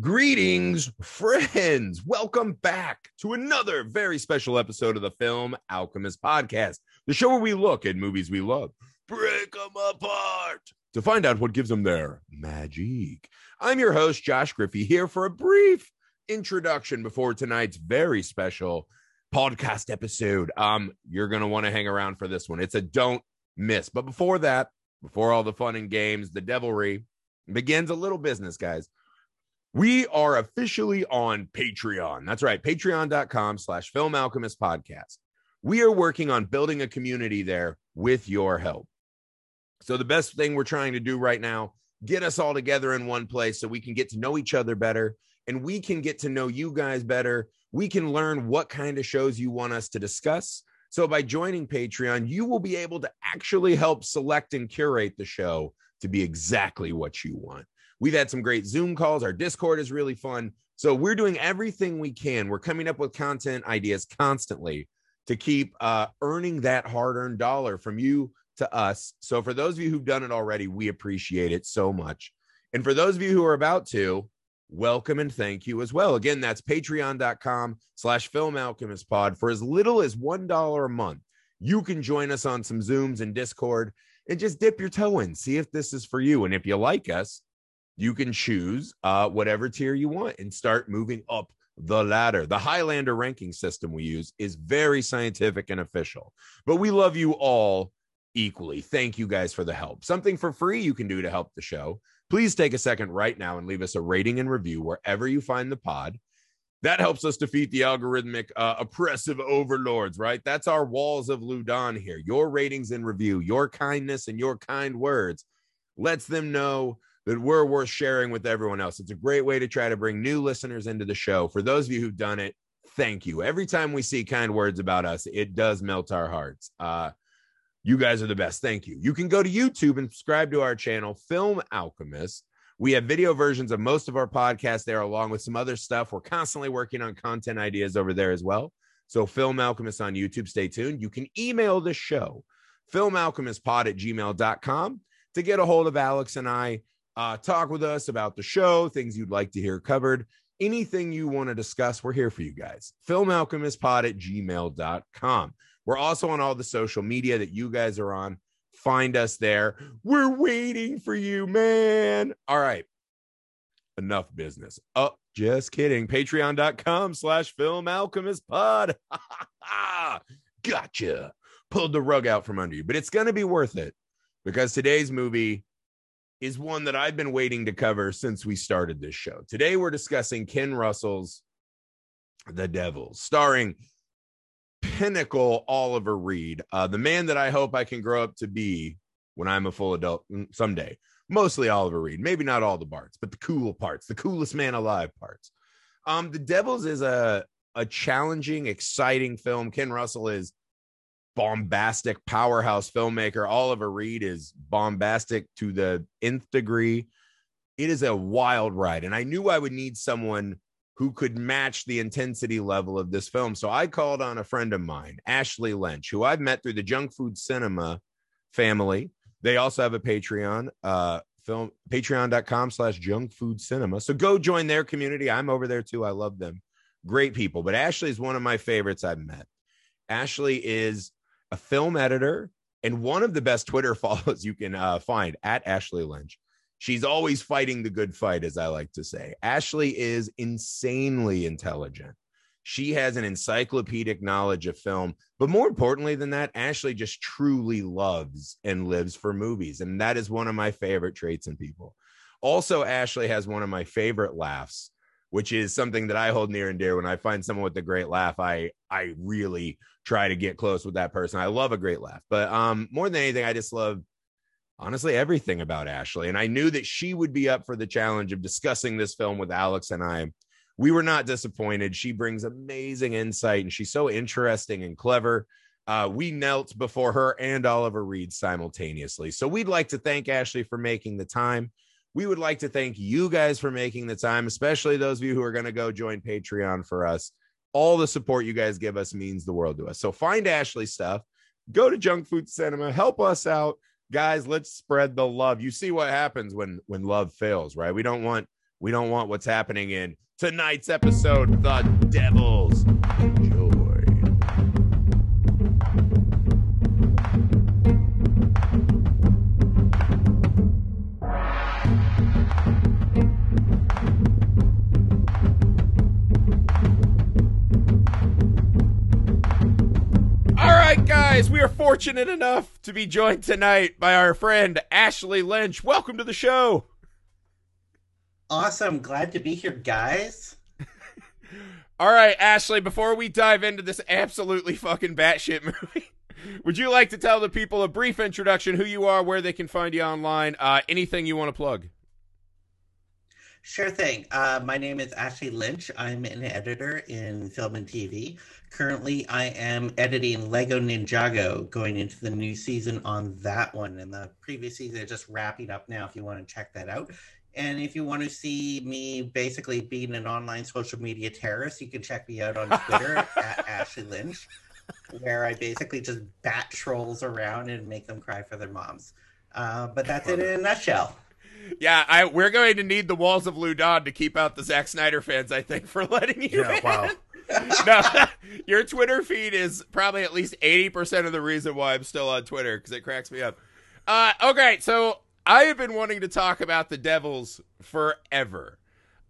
Greetings, friends. Welcome back to another very special episode of the Film Alchemist Podcast, the show where we look at movies we love, break them apart to find out what gives them their magic. I'm your host, Josh Griffey, here for a brief introduction before tonight's very special podcast episode. Um, you're going to want to hang around for this one. It's a don't miss. But before that, before all the fun and games, the devilry begins a little business, guys. We are officially on Patreon. That's right, patreon.com slash film alchemist podcast. We are working on building a community there with your help. So the best thing we're trying to do right now, get us all together in one place so we can get to know each other better and we can get to know you guys better. We can learn what kind of shows you want us to discuss. So by joining Patreon, you will be able to actually help select and curate the show to be exactly what you want. We've had some great Zoom calls. Our Discord is really fun. So we're doing everything we can. We're coming up with content ideas constantly to keep uh, earning that hard earned dollar from you to us. So for those of you who've done it already, we appreciate it so much. And for those of you who are about to, welcome and thank you as well. Again, that's patreon.com slash film alchemist pod. For as little as $1 a month, you can join us on some Zooms and Discord and just dip your toe in, see if this is for you. And if you like us, you can choose uh, whatever tier you want and start moving up the ladder. The Highlander ranking system we use is very scientific and official, but we love you all equally. Thank you guys for the help. Something for free you can do to help the show. Please take a second right now and leave us a rating and review wherever you find the pod. That helps us defeat the algorithmic uh, oppressive overlords, right? That's our walls of Loudun here. Your ratings and review, your kindness and your kind words lets them know that we're worth sharing with everyone else. It's a great way to try to bring new listeners into the show. For those of you who've done it, thank you. Every time we see kind words about us, it does melt our hearts. Uh, you guys are the best. Thank you. You can go to YouTube and subscribe to our channel, Film Alchemist. We have video versions of most of our podcasts there, along with some other stuff. We're constantly working on content ideas over there as well. So, Film Alchemist on YouTube, stay tuned. You can email the show, filmalchemistpod at gmail.com, to get a hold of Alex and I uh, talk with us about the show, things you'd like to hear covered, anything you want to discuss. We're here for you guys. FilmAlchemistPod at gmail.com. We're also on all the social media that you guys are on. Find us there. We're waiting for you, man. All right. Enough business. Oh, just kidding. Patreon.com slash film alchemist pod. gotcha. Pulled the rug out from under you, but it's going to be worth it because today's movie is one that I've been waiting to cover since we started this show. Today, we're discussing Ken Russell's The Devils, starring pinnacle Oliver Reed, uh, the man that I hope I can grow up to be when I'm a full adult mm, someday. Mostly Oliver Reed, maybe not all the parts, but the cool parts, the coolest man alive parts. Um, the Devils is a a challenging, exciting film. Ken Russell is bombastic powerhouse filmmaker. Oliver Reed is bombastic to the nth degree. It is a wild ride. And I knew I would need someone who could match the intensity level of this film. So I called on a friend of mine, Ashley Lynch, who I've met through the Junk Food Cinema family. They also have a Patreon, uh, film patreon.com slash junk food cinema. So go join their community. I'm over there too. I love them. Great people. But Ashley is one of my favorites I've met. Ashley is a film editor, and one of the best Twitter follows you can uh, find at Ashley Lynch. She's always fighting the good fight, as I like to say. Ashley is insanely intelligent. She has an encyclopedic knowledge of film, but more importantly than that, Ashley just truly loves and lives for movies. And that is one of my favorite traits in people. Also, Ashley has one of my favorite laughs which is something that I hold near and dear. When I find someone with a great laugh, I I really try to get close with that person. I love a great laugh, but um, more than anything, I just love honestly everything about Ashley. And I knew that she would be up for the challenge of discussing this film with Alex and I. We were not disappointed. She brings amazing insight, and she's so interesting and clever. Uh, we knelt before her and Oliver Reed simultaneously. So we'd like to thank Ashley for making the time we would like to thank you guys for making the time, especially those of you who are going to go join Patreon for us. All the support you guys give us means the world to us. So find Ashley stuff, go to Junk Food Cinema, help us out. Guys, let's spread the love. You see what happens when when love fails, right? We don't want We don't want what's happening in tonight's episode, The Devils. Guys, we are fortunate enough to be joined tonight by our friend Ashley Lynch. Welcome to the show. Awesome. Glad to be here, guys. All right, Ashley, before we dive into this absolutely fucking batshit movie, would you like to tell the people a brief introduction, who you are, where they can find you online, uh, anything you want to plug? Sure thing. Uh, my name is Ashley Lynch. I'm an editor in film and TV. Currently, I am editing Lego Ninjago, going into the new season on that one. And the previous season is just wrapping up now if you want to check that out. And if you want to see me basically being an online social media terrorist, you can check me out on Twitter at Ashley Lynch, where I basically just bat trolls around and make them cry for their moms. Uh, but that's it in a nutshell. Yeah, I we're going to need the walls of Loudun to keep out the Zack Snyder fans, I think, for letting you Yeah, in. wow. no, your Twitter feed is probably at least 80% of the reason why I'm still on Twitter because it cracks me up. Uh, okay, so I have been wanting to talk about the Devils forever.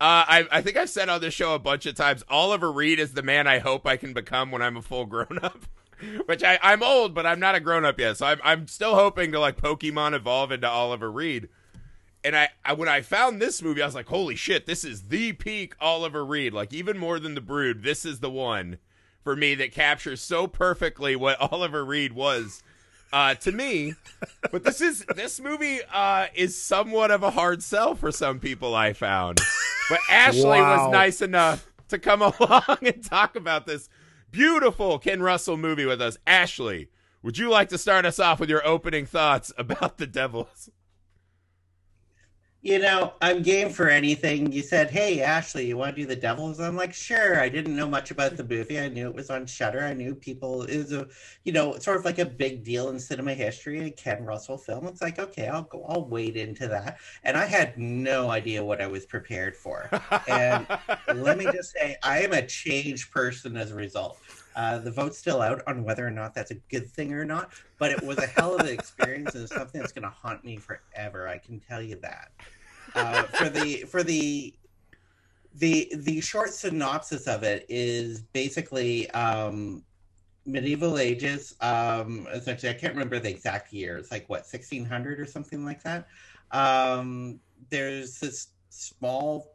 Uh, I, I think I've said on this show a bunch of times Oliver Reed is the man I hope I can become when I'm a full grown up. Which I, I'm old, but I'm not a grown up yet. So I'm, I'm still hoping to like Pokemon evolve into Oliver Reed and I, I when I found this movie, I was like, holy shit, this is the peak Oliver Reed. Like even more than the Brood, this is the one for me that captures so perfectly what Oliver Reed was uh, to me. But this is this movie uh, is somewhat of a hard sell for some people. I found, but Ashley Wow. was nice enough to come along and talk about this beautiful Ken Russell movie with us. Ashley, would you like to start us off with your opening thoughts about the Devils? You know, I'm game for anything. You said, "Hey, Ashley, you want to do the Devils?" I'm like, "Sure." I didn't know much about the movie. I knew it was on Shudder. I knew people it was a, you know, sort of like a big deal in cinema history. A Ken Russell film. It's like, okay, I'll go. I'll wade into that. And I had no idea what I was prepared for. And let me just say, I am a changed person as a result. Uh, the vote's still out on whether or not that's a good thing or not, but it was a hell of an experience and it's something that's going to haunt me forever. I can tell you that. Uh, for the for the the the short synopsis of it is basically um, medieval ages. Um, essentially, I can't remember the exact year. It's like what 1600 or something like that. Um, there's this small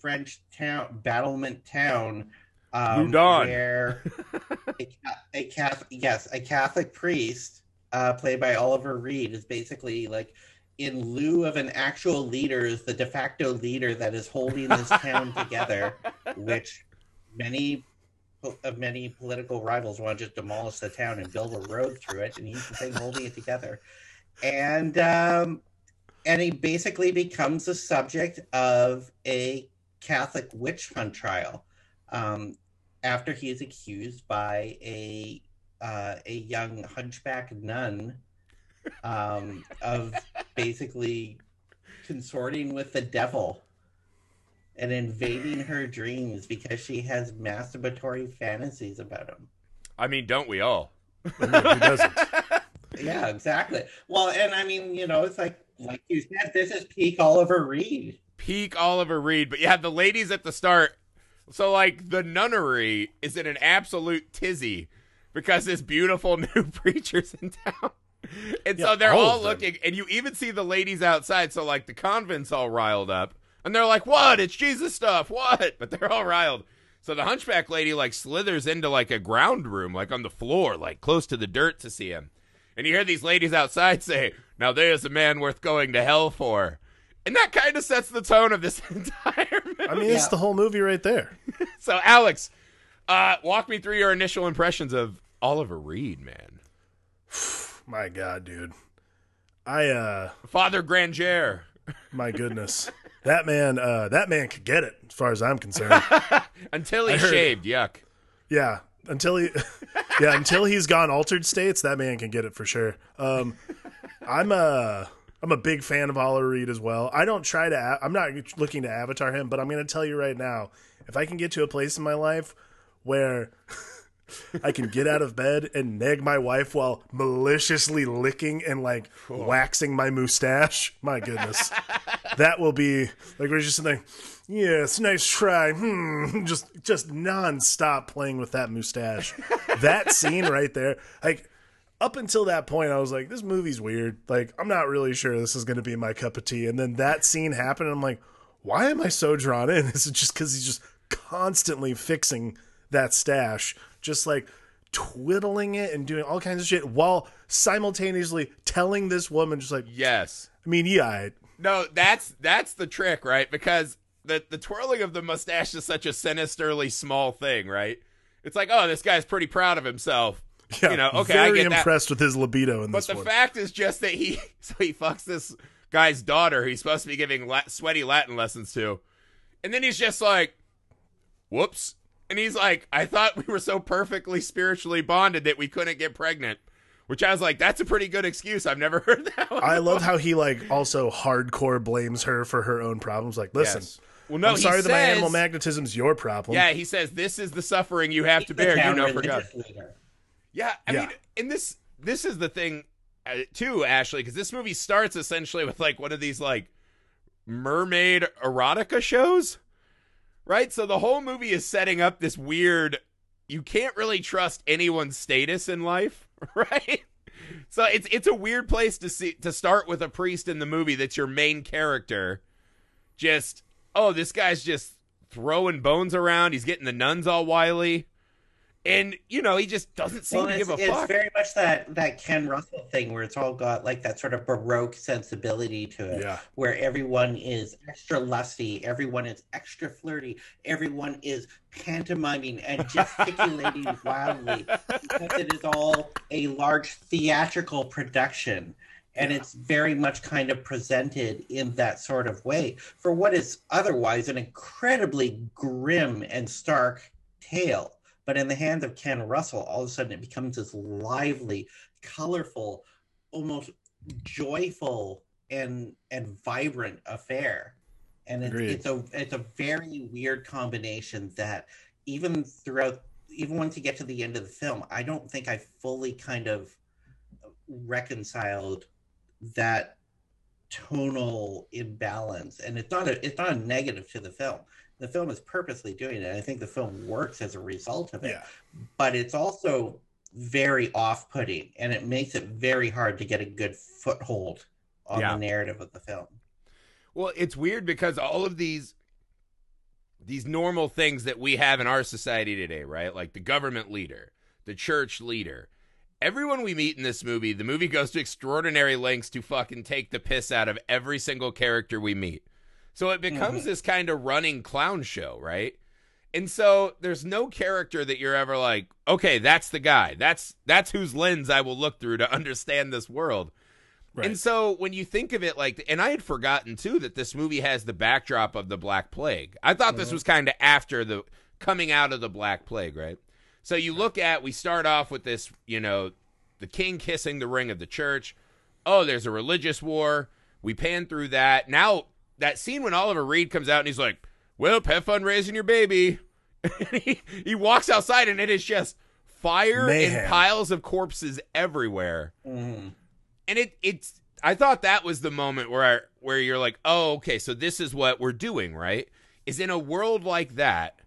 French town, battlement town, um, where a, a Catholic, yes, a Catholic priest, uh, played by Oliver Reed, is basically like in lieu of an actual leader, is the de facto leader that is holding this town together, which many of many political rivals want to just demolish the town and build a road through it, and he's the thing holding it together. And um, and he basically becomes the subject of a Catholic witch hunt trial um, after he is accused by a uh, a young hunchback nun um, of basically consorting with the devil and invading her dreams because she has masturbatory fantasies about him. I mean, don't we all? Who doesn't? Yeah, exactly. Well, and I mean, you know, it's like like you said, this is peak Oliver Reed. Peak Oliver Reed, but you have the ladies at the start. So, like, the nunnery is in an absolute tizzy because this beautiful new preacher's in town. And so they're all all looking, and you even see the ladies outside. So, like, the convent's all riled up, and they're like, What? It's Jesus stuff. What? But they're all riled. So the hunchback lady, like, slithers into, like, a ground room, like, on the floor, like, close to the dirt to see him. And you hear these ladies outside say, Now there's a man worth going to hell for. And that kind of sets the tone of this entire movie. I mean, it's Yeah. the whole movie right there. So, Alex, uh, walk me through your initial impressions of Oliver Reed, man. My God, dude. I uh Father Granger. my goodness. That man uh that man could get it as far as I'm concerned. Until he heard- shaved, yuck. Yeah. Until he Yeah, until he's gone altered states, that man can get it for sure. Um I'm uh I'm a big fan of Oliver Reed as well. I don't try to. I'm not looking to avatar him, but I'm going to tell you right now, if I can get to a place in my life where I can get out of bed and nag my wife while maliciously licking and like waxing my mustache. My goodness, that will be like we're just there. Yes, nice try. Hmm, just just nonstop playing with that mustache. that scene right there, like up until that point, I was like, this movie's weird. Like, I'm not really sure this is going to be my cup of tea. And then that scene happened, and I'm like, why am I so drawn in? Is it just because he's just constantly fixing that stash, just like twiddling it and doing all kinds of shit while simultaneously telling this woman, just like, Yes. I mean, yeah, I, No, that's that's the trick, right? Because the the twirling of the mustache is such a sinisterly small thing, right? It's like, oh, this guy's pretty proud of himself. yeah, You know, okay, I very get that. impressed with his libido in But this the one. fact is just that he so he fucks this guy's daughter he's supposed to be giving la- sweaty Latin lessons to. And then he's just like, "Whoops." And he's like, "I thought we were so perfectly spiritually bonded that we couldn't get pregnant." Which I was like, "That's a pretty good excuse. I've never heard that." One I love how he like also hardcore blames her for her own problems. Like, listen, Yes. Well, no, I'm he sorry that my says- animal magnetism's your problem. Yeah, he says this is the suffering you have to bear. You know, for God. religious leader. Yeah, I Yeah. mean, and this this is the thing uh, too, Ashley, because this movie starts essentially with like one of these like mermaid erotica shows, right? So the whole movie is setting up this weird. You can't really trust anyone's status in life, right? So it's it's a weird place to see to start with a priest in the movie that's your main character. Just oh, this guy's just throwing bones around. He's getting the nuns all wily. And you know he just doesn't seem Well, to give a it's fuck. It's very much that that Ken Russell thing where it's all got like that sort of baroque sensibility to it, Yeah. where everyone is extra lusty, everyone is extra flirty, everyone is pantomiming and gesticulating wildly because it is all a large theatrical production. And it's very much kind of presented in that sort of way for what is otherwise an incredibly grim and stark tale. But in the hands of Ken Russell, all of a sudden it becomes this lively, colorful, almost joyful and and vibrant affair. And it's, it's a it's a very weird combination that even throughout even once you get to the end of the film, I don't think I fully kind of reconciled that tonal imbalance. And it's not a it's not a negative to the film. The film is purposely doing it. I think the film works as a result of it Yeah. but it's also very off-putting and it makes it very hard to get a good foothold on Yeah. the narrative of the film Well, it's weird because all of these these normal things that we have in our society today, right? Like the government leader, the church leader. Everyone we meet in this movie, the movie goes to extraordinary lengths to fucking take the piss out of every single character we meet. So it becomes Mhm. this kind of running clown show, right? And so there's no character that you're ever like, okay, that's the guy. That's that's whose lens I will look through to understand this world. Right. And so when you think of it like, and I had forgotten too that this movie has the backdrop of the Black Plague. I thought this was kind of after the coming out of the Black Plague, right? So you look at, we start off with this, you know, the king kissing the ring of the church. Oh, there's a religious war. We pan through that. Now that scene when Oliver Reed comes out and he's like, "Well, have fun raising your baby." And he, he walks outside and it is just fire Mayhem. and piles of corpses everywhere Mhm. and it it's I thought that was the moment where I, where you're like, oh, okay, so this is what we're doing, right? Is in a world like that,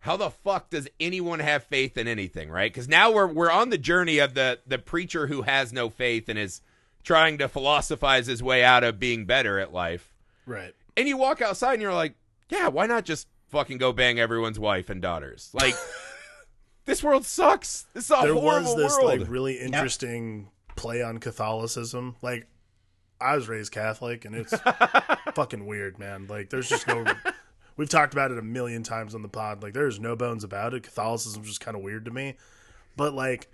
how the fuck does anyone have faith in anything, right? Because now we're we're on the journey of the the preacher who has no faith and is trying to philosophize his way out of being better at life. Right. And you walk outside and you're like, yeah, why not just fucking go bang everyone's wife and daughters? Like, this world sucks. This is a there horrible was this world. like really interesting play on Catholicism. Like I was raised Catholic, and it's fucking weird, man. Like there's just no. We've talked about it a million times on the pod. Like there's no bones about it. Catholicism's just kind of weird to me, but like,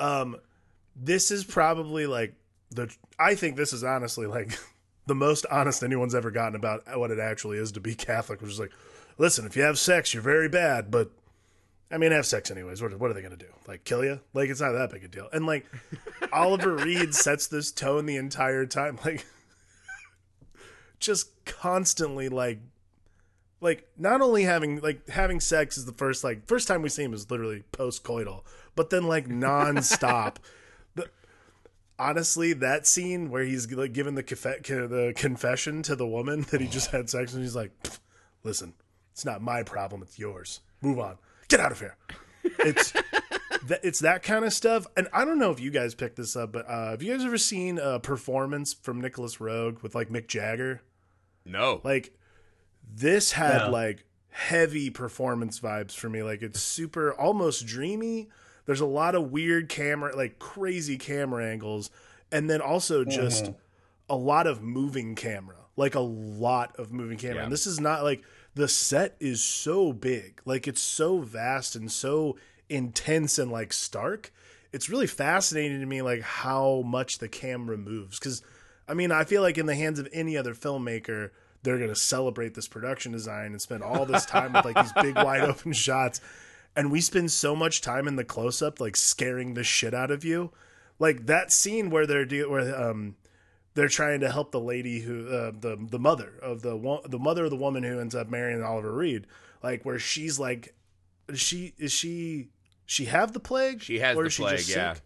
um, this is probably like the. I think this is honestly like the most honest anyone's ever gotten about what it actually is to be Catholic, which is like, listen, if you have sex, you're very bad, but I mean, have sex anyways. What, what are they going to do? Like, kill you? Like, it's not that big a deal. And, like, Oliver Reed sets this tone the entire time. Like, just constantly like like not only having like having sex is the first like first time we see him is literally post coital, but then like nonstop. The, honestly, that scene where he's like giving the conf- the confession to the woman that he just had sex and he's like, "Listen, it's not my problem, it's yours. Move on. Get out of here." It's that it's that kind of stuff. And I don't know if you guys picked this up, but uh, have you guys ever seen a performance from Nicolas Roeg with like Mick Jagger? No. Like this had No. like heavy performance vibes for me. Like it's super almost dreamy. There's a lot of weird camera, like crazy camera angles, and then also just Mhm. a lot of moving camera. Like a lot of moving camera. Yeah. And this is not like the set is so big. Like it's so vast and so intense and like stark. It's really fascinating to me like how much the camera moves cuz I mean, I feel like in the hands of any other filmmaker, they're going to celebrate this production design and spend all this time with like these big wide open shots. And we spend so much time in the close up, like scaring the shit out of you. Like that scene where they're do- where um they're trying to help the lady who uh, the the mother of the wo- the mother of the woman who ends up marrying Oliver Reed, like where she's like, she is she she have the plague? She has Or the plague, yeah. sick?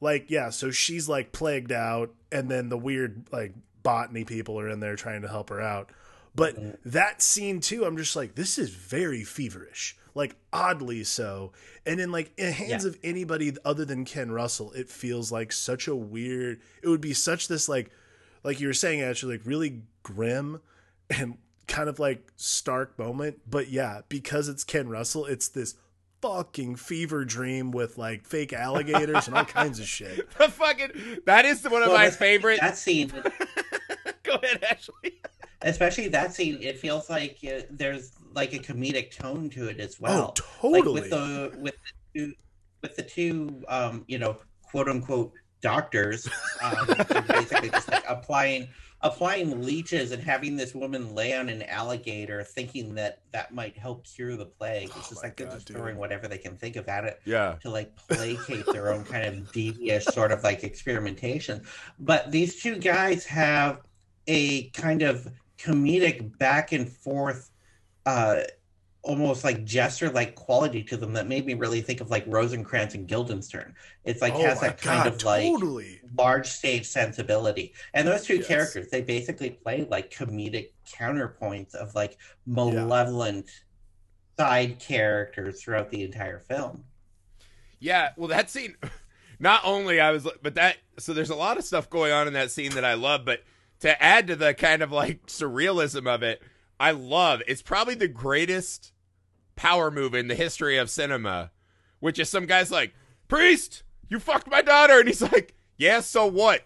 like yeah so she's like plagued out and then the weird like botany people are in there trying to help her out but that scene too i'm just like this is very feverish like oddly so and in like in hands Yeah. of anybody other than ken russell it feels like such a weird it would be such this like like you were saying actually like really grim and kind of like stark moment but yeah because it's ken russell it's this fucking fever dream with like fake alligators and all kinds of shit The fucking that is one of Well, my favorite. That scene, Go ahead, Ashley. Especially that scene, it feels like uh, there's like a comedic tone to it as well. oh Like totally with the with the two, with the two um, you know, quote unquote doctors, um, basically just like applying applying leeches and having this woman lay on an alligator, thinking that that might help cure the plague. It's Oh just my like they're God, just dude. throwing whatever they can think of at it Yeah. to like placate their own kind of devious sort of like experimentation. But these two guys have a kind of comedic back and forth, uh, almost like gesture like quality to them that made me really think of like Rosencrantz and Guildenstern. It's like oh has my that kind God, of like totally large stage sensibility. And those two Yes. characters, they basically play like comedic counterpoints of like malevolent side characters throughout the entire film. Yeah, well, that scene. Not only I was, but that so there's a lot of stuff going on in that scene that I love, but to add to the kind of like surrealism of it, I love. It's probably the greatest power move in the history of cinema, which is some guy's like, "Priest, you fucked my daughter," and he's like, "Yeah, so what?"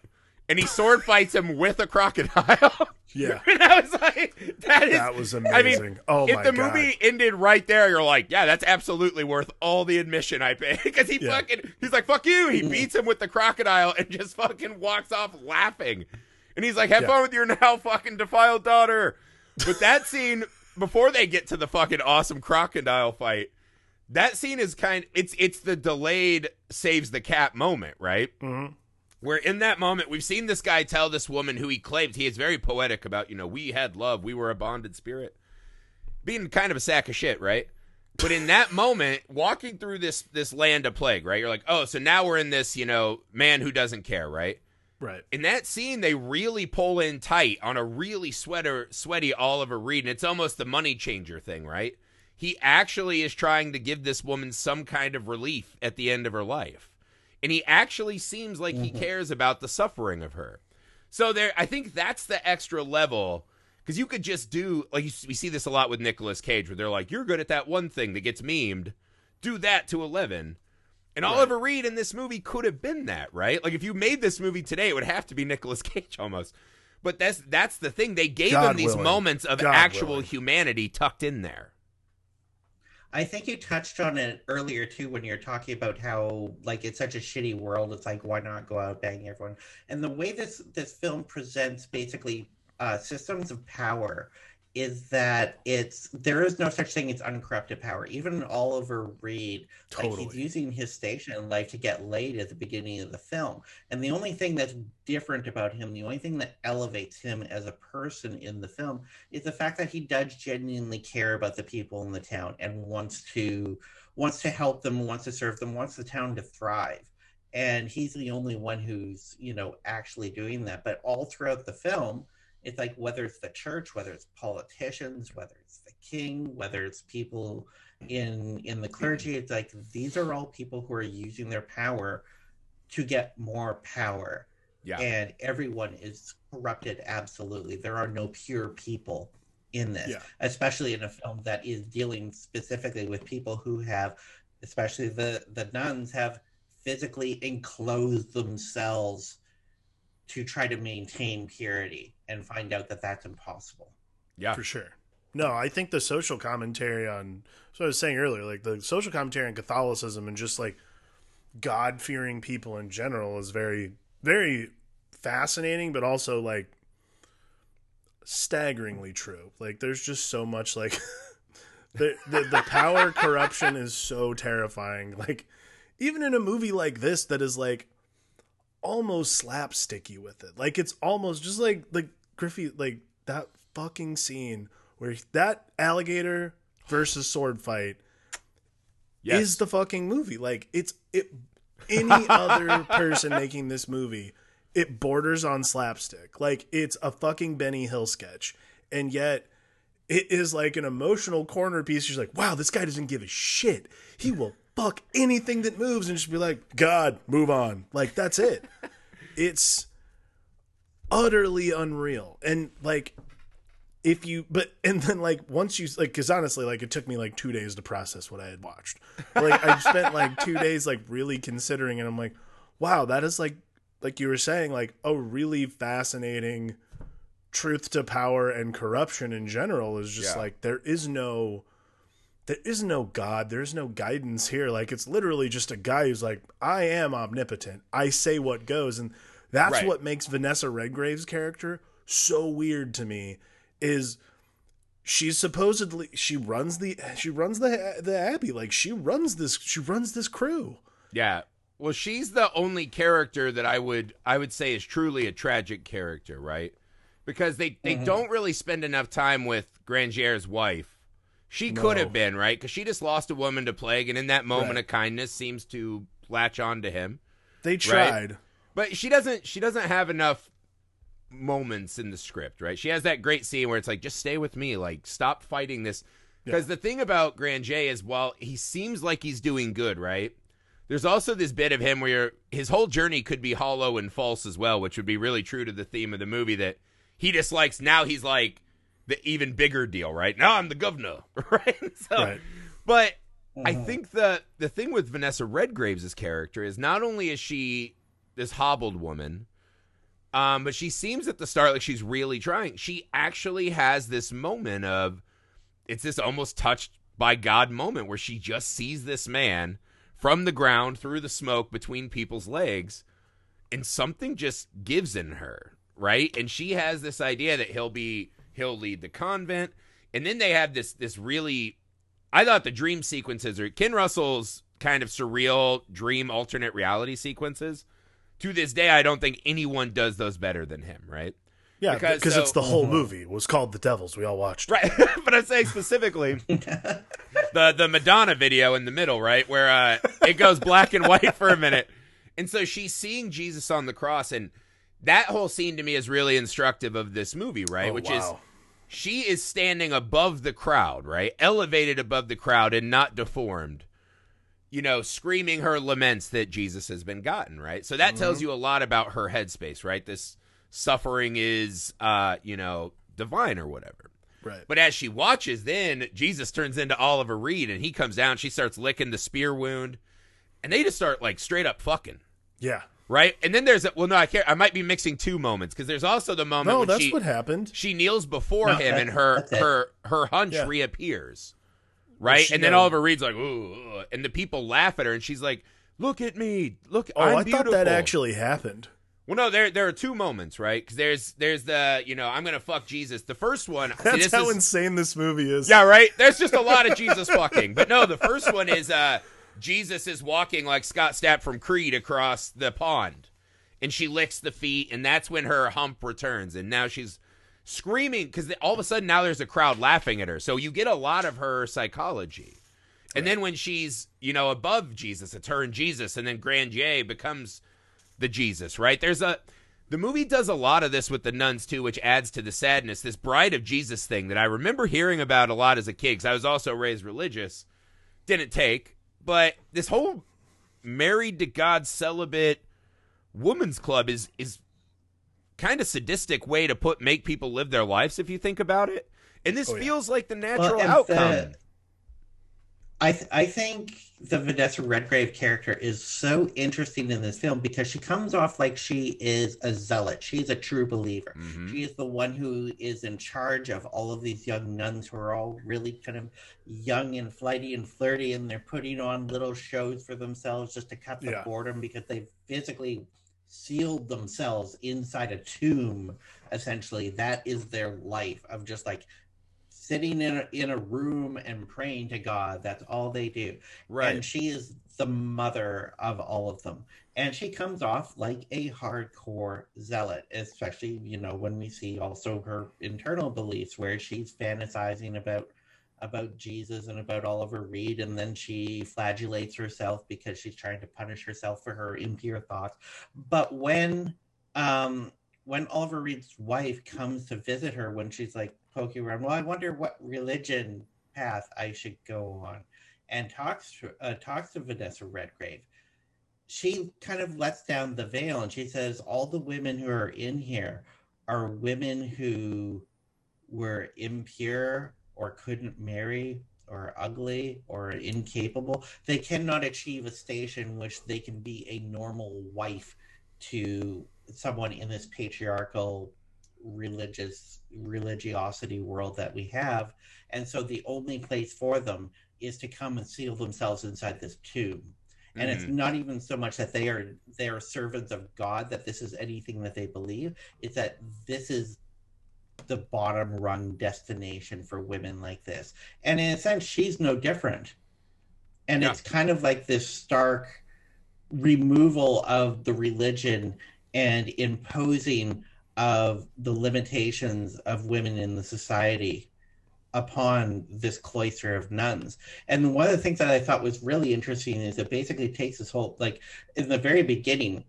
And he sword fights him with a crocodile. yeah and I was like, "That is that was amazing. I mean, oh if the God. movie ended right there, you're like, yeah, that's absolutely worth all the admission I pay. Because he Yeah. fucking, he's like, fuck you. He Mhm. beats him with the crocodile and just fucking walks off laughing. And he's like, have Yeah. fun with your now fucking defiled daughter. But that scene, before they get to the fucking awesome crocodile fight, that scene is kind it's it's the delayed saves the cat moment, right? Mhm. where in that moment we've seen this guy tell this woman who he claimed he is very poetic about you know we had love we were a bonded spirit being kind of a sack of shit right but in that moment walking through this this land of plague right you're like oh so now we're in this you know man who doesn't care right right. In that scene they really pull in tight on a really sweater sweaty oliver reed and it's almost the money changer thing right? He actually is trying to give this woman some kind of relief at the end of her life. And he actually seems like he Mhm. cares about the suffering of her. So there i think that's the extra level because you could just do like you, we see this a lot with Nicolas Cage, where they're like, "You're good at that one thing that gets memed, do that to eleven. And Right. Oliver Reed in this movie could have been that, right? Like if you made this movie today, it would have to be Nicolas Cage almost. But that's that's the thing. They gave God him these willing. moments of God actual willing. humanity tucked in there. I think you touched on it earlier too when you're talking about how like it's such a shitty world. It's like why not go out banging everyone? And the way this this film presents basically uh, systems of power is that it's there is no such thing as uncorrupted power. Even Oliver Reed, like he's using his station in life to get laid at the beginning of the film. And the only thing that's different about him, the only thing that elevates him as a person in the film is the fact that he does genuinely care about the people in the town and wants to wants to help them, wants to serve them, wants the town to thrive. And he's the only one who's, you know, actually doing that. But all throughout the film, it's like whether it's the church, whether it's politicians, whether it's the king, whether it's people in in the clergy, it's like these are all people who are using their power to get more power Yeah. and everyone is corrupted absolutely there are no pure people in this Yeah. especially in a film that is dealing specifically with people who have especially the the nuns have physically enclosed themselves to try to maintain purity and find out that that's impossible yeah. for sure. No, I think the social commentary on so I was saying earlier, like the social commentary on Catholicism and just like God fearing people in general is very, very fascinating, but also like staggeringly true. Like there's just so much like the the, the power corruption is so terrifying. Like even in a movie like this that is like almost slapsticky with it. Like it's almost just like like Griffey like that fucking scene where that alligator versus sword fight Yes. is the fucking movie. Like it's it any other person making this movie, it borders on slapstick. Like it's a fucking Benny Hill sketch. And yet it is like an emotional corner piece. You're like, wow, this guy doesn't give a shit. He will fuck anything that moves and just be like, God, move on. Like that's it. it's utterly unreal. And like if you but and then like once you like because honestly like it took me like two days to process what i had watched like i spent like two days like really considering and i'm like wow that is like like you were saying like a really fascinating truth to power and corruption in general is just Yeah. like there is no there is no god there's no guidance here like it's literally just a guy who's like i am omnipotent i say what goes and that's Right. what makes vanessa redgrave's character so weird to me is she's supposedly she runs the she runs the the abbey like she runs this she runs this crew Yeah. Well, she's the only character that I would I would say is truly a tragic character, right? Because they they mm-hmm. don't really spend enough time with Grandier's wife. She could have been, right? Cuz she just lost a woman to plague and in that moment Right. of kindness seems to latch on to him. they tried But she doesn't she doesn't have enough moments in the script, right? She has that great scene where it's like, just stay with me, like stop fighting this. Because the thing about Granger is while he seems like he's doing good, right? There's also this bit of him where his whole journey could be hollow and false as well, which would be really true to the theme of the movie that he dislikes. Now he's like the even bigger deal, right? Now I'm the governor, right? So, Right. but I think the the thing with Vanessa Redgraves' character is not only is she this hobbled woman, um, but she seems at the start like she's really trying. She actually has this moment of it's this almost touched by God moment where she just sees this man from the ground through the smoke between people's legs, and something just gives in her, right? And she has this idea that he'll be he'll lead the convent, and then they have this this really I thought the dream sequences are Ken Russell's kind of surreal dream alternate reality sequences. To this day, I don't think anyone does those better than him, right? yeah because because so- it's the whole movie it was called the devils we all watched Right, but I'm saying specifically the the Madonna video in the middle, right, where uh, it goes black and white for a minute, and so she's seeing Jesus on the cross, and that whole scene to me is really instructive of this movie, right? Oh, Which is wow. She is standing above the crowd, right, elevated above the crowd and not deformed. You know, screaming her laments that Jesus has been gotten, right? So that tells you a lot about her headspace, right? This suffering is, uh, you know, divine or whatever. right But as she watches, then Jesus turns into Oliver Reed and he comes down. She starts licking the spear wound, and they just start like straight up fucking, yeah right? And then there's a, well, no, I can't. I might be mixing two moments because there's also the moment no when that's she what happened she kneels before No, him that- and her her her hunch Yeah. reappears, right? she and then know- Oliver Reed's like, ooh, and the people laugh at her, and she's like, "Look at me, look, oh I'm i beautiful." thought that actually happened Well, no, there there are two moments, right? Because there's there's the you know I'm gonna fuck Jesus. The first one, see, That's this how is- insane this movie is. yeah, right. There's just a lot of Jesus fucking, but no, the first one is uh Jesus is walking like Scott Stapp from Creed across the pond, and she licks the feet, and that's when her hump returns, and now she's screaming because all of a sudden now there's a crowd laughing at her, so you get a lot of her psychology. And then when she's, you know, above Jesus, it's her and Jesus, and then Grandier becomes the Jesus, right? There's a the movie does a lot of this with the nuns too, which adds to the sadness. This bride of Jesus thing that I remember hearing about a lot as a kid, because I was also raised religious. Didn't take, but this whole married to God celibate woman's club is is kind of sadistic way to put make people live their lives if you think about it. And this Oh, yeah. feels like the natural and outcome. the- I th- I think the Vanessa Redgrave character is so interesting in this film because she comes off like she is a zealot. She's a true believer. Mhm. She is the one who is in charge of all of these young nuns who are all really kind of young and flighty and flirty, and they're putting on little shows for themselves just to cut the Yeah. boredom because they've physically sealed themselves inside a tomb. Essentially, that is their life of just like sitting in a, in a room and praying to God. That's all they do. Right. And she is the mother of all of them. And she comes off like a hardcore zealot, especially, you know, when we see also her internal beliefs where she's fantasizing about about Jesus and about Oliver Reed, and then she flagellates herself because she's trying to punish herself for her impure thoughts. But when um when Oliver Reed's wife comes to visit her when she's like around, well, I wonder what religion path I should go on, and talks to uh, talks to Vanessa Redgrave. She kind of lets down the veil and she says, all the women who are in here are women who were impure or couldn't marry or ugly or incapable. They cannot achieve a station which they can be a normal wife to someone in this patriarchal religious religiosity world that we have. And so the only place for them is to come and seal themselves inside this tomb. And it's Mhm. not even so much that they are they are servants of god that this is anything that they believe. It's that this is the bottom rung destination for women like this. And in a sense she's no different. And Yeah. it's kind of like this stark removal of the religion and imposing of the limitations of women in the society upon this cloister of nuns. And one of the things that I thought was really interesting is it basically takes this whole like in the very beginning,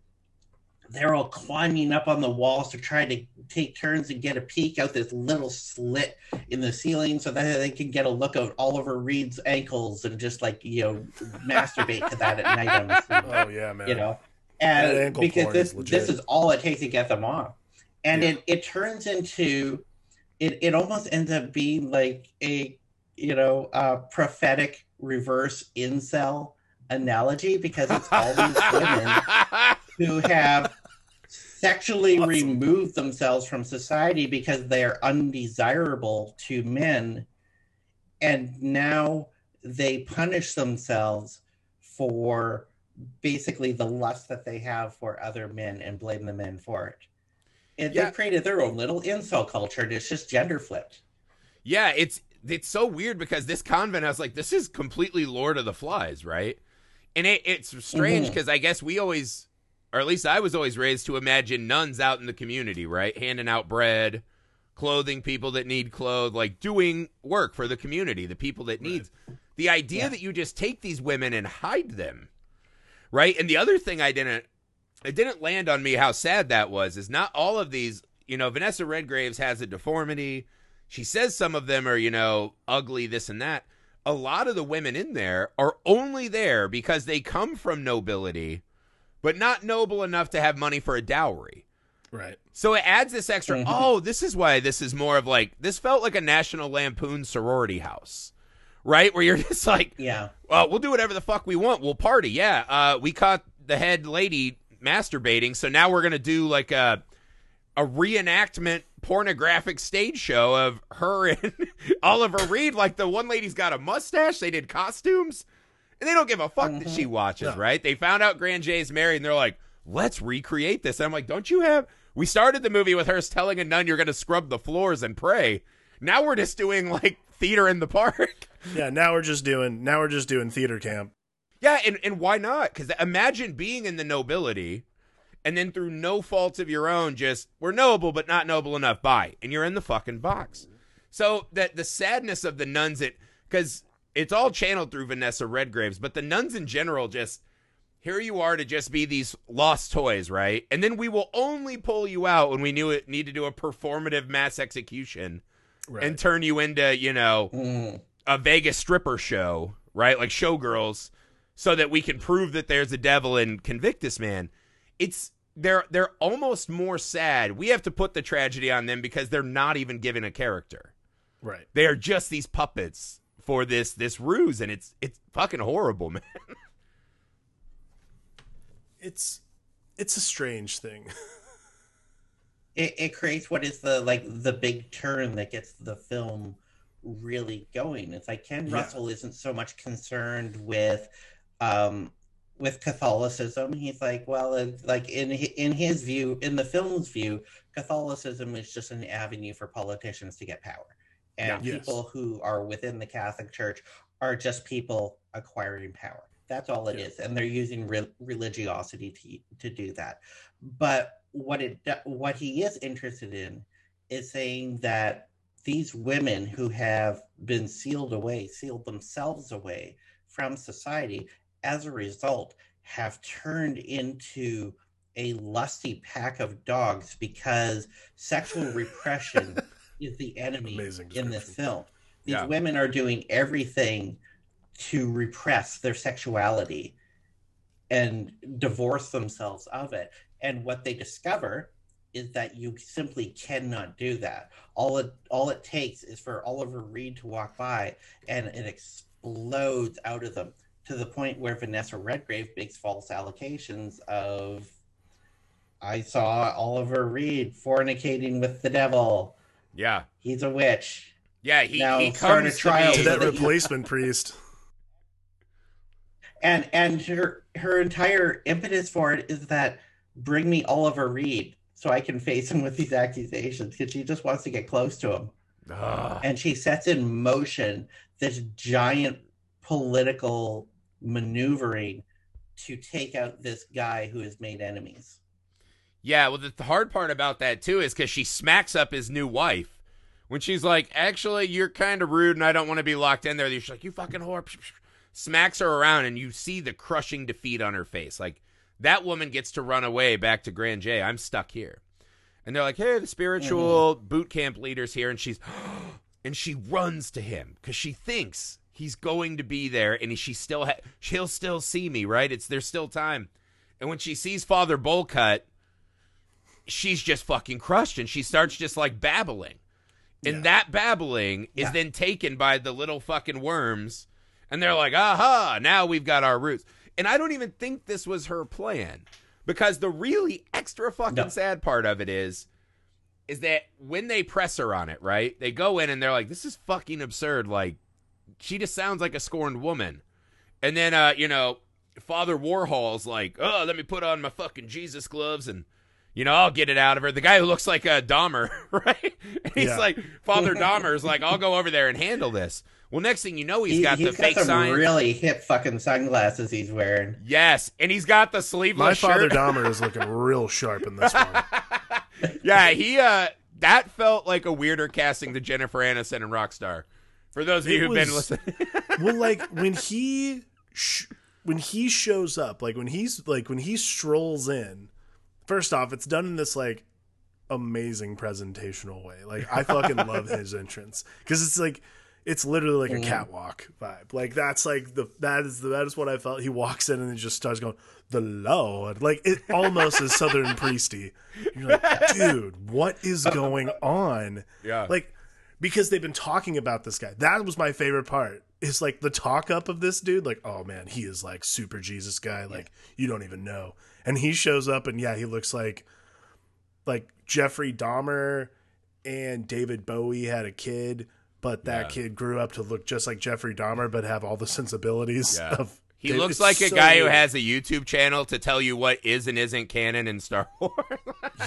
they're all climbing up on the walls to try to take turns and get a peek out this little slit in the ceiling so that they can get a look at Oliver Reed's ankles and just like, you know, masturbate to that at night on the ceiling Oh yeah, man. you know and because this this is all it takes to get them off and Yeah. it it turns into it it almost ends up being like a you know uh prophetic reverse incel analogy because it's all these women who have sexually Awesome. removed themselves from society because they're undesirable to men and now they punish themselves for basically the lust that they have for other men and blame the men for it and Yeah. they've created their own little incel culture and it's just gender flipped Yeah, it's it's so weird because this convent, I was like, this is completely Lord of the Flies, right? And it, it's strange mm-hmm. because I guess we always, or at least I was always raised to imagine nuns out in the community, right, handing out bread, clothing people that need clothes, like doing work for the community, the people that needs. The idea Yeah. that you just take these women and hide them, right? And the other thing I didn't, it didn't land on me how sad that was. Is not all of these, you know, Vanessa Redgraves has a deformity she says some of them are, you know, ugly, this and that. A lot of the women in there are only there because they come from nobility, but not noble enough to have money for a dowry. Right. So it adds this extra, Mhm. oh, this is why this is more of like, this felt like a National Lampoon sorority house, right? Where you're just like, yeah well, we'll do whatever the fuck we want. We'll party. Yeah. Uh, we caught the head lady masturbating, so now we're gonna do like a a reenactment pornographic stage show of her and Oliver Reed. Like the one lady's got a mustache. They did costumes, and they don't give a fuck that she mm-hmm. watches. No. Right? They found out Grandier's married, and they're like, let's recreate this. And I'm like, don't you have? We started the movie with her telling a nun you're going to scrub the floors and pray. Now we're just doing like theater in the park. Yeah, now we're just doing now we're just doing theater camp. Yeah, and, and why not? Because imagine being in the nobility and then through no fault of your own, just we're noble but not noble enough. Bye, and you're in the fucking box. So that the sadness of the nuns, it because it's all channeled through Vanessa Redgraves, but the nuns in general just here you are to just be these lost toys, right? And then we will only pull you out when we knew it need to do a performative mass execution Right. and turn you into, you know, Mm. a Vegas stripper show, right? Like showgirls, so that we can prove that there's a devil and convict this man. It's they're they're almost more sad. We have to put the tragedy on them because they're not even given a character. right. They are just these puppets for this this ruse, and it's it's fucking horrible, man. It's it's a strange thing. it, it creates what is the like the big turn that gets the film really going. It's like Ken Yeah. Russell isn't so much concerned with um with Catholicism. He's like, well, it, like in in his view, in the film's view, Catholicism is just an avenue for politicians to get power, and Yeah. Yes. people who are within the Catholic Church are just people acquiring power. That's all it Yeah. is, and they're using re- religiosity to to do that. But what it what he is interested in is saying that these women who have been sealed away, sealed themselves away from society, as a result, have turned into a lusty pack of dogs because sexual repression is the enemy in this film. These Yeah. women are doing everything to repress their sexuality and divorce themselves of it. And what they discover is that you simply cannot do that. All it all it takes is for Oliver Reed to walk by and it explodes out of them to the point where Vanessa Redgrave makes false allegations of I saw Oliver Reed fornicating with the devil. Yeah, He's a witch. yeah. He Now he start a comes trial to to that that- replacement priest. and and her her entire impetus for it is that bring me Oliver Reed so I can face him with these accusations because she just wants to get close to him Ugh. and she sets in motion this giant political maneuvering to take out this guy who has made enemies. Yeah, well, the, hard part about that too is because she smacks up his new wife when she's like, "Actually, you're kind of rude, and I don't want to be locked in there." She's like, "You fucking whore!" Smacks her around, and you see the crushing defeat on her face. Like that woman gets to run away back to Grandier. I'm stuck here, and they're like, "Hey, the spiritual mm-hmm. boot camp leader's here," and she's, and she runs to him because she thinks he's going to be there, and she still ha- she'll still see me, right? It's there's still time, and when she sees Father Bullcut she's just fucking crushed and she starts just like babbling. And Yeah. that babbling is Yeah. then taken by the little fucking worms and they're like, aha, now we've got our roots. And I don't even think this was her plan because the really extra fucking No. sad part of it is is that when they press her on it, right? They go in and they're like, this is fucking absurd. Like, she just sounds like a scorned woman. And then, uh, you know, Father Warhol's like, oh, let me put on my fucking Jesus gloves and, you know, I'll get it out of her. The guy who looks like a Dahmer, right? And he's Yeah. like, Father Dahmer's like, I'll go over there and handle this. Well, next thing you know, he's He- got the he's fake some sign. really hip fucking sunglasses he's wearing. yes, and he's got the sleeveless My father shirt. Dahmer is looking real sharp in this one. yeah, he uh that felt like a weirder casting than Jennifer Aniston and Rockstar. For those of you who've been listening. well, like when he sh- when he shows up, like when he's like when he strolls in. First off, it's done in this like amazing presentational way. Like I fucking love his entrance because it's like it's literally like a Mm. catwalk vibe. Like that's like the that is the, that is what I felt. He walks in and he just starts going the Lord. Like it almost is Southern priesty. You're like, dude, what is going on? yeah. like because they've been talking about this guy that was my favorite part is like the talk up of this dude like oh man he is like super jesus guy like you don't even know and he shows up and yeah he looks like like jeffrey dahmer and david bowie had a kid but that Yeah. kid grew up to look just like jeffrey dahmer but have all the sensibilities Yeah. of He Dude, looks it's like a so guy who has a YouTube channel to tell you what is and isn't canon in Star Wars.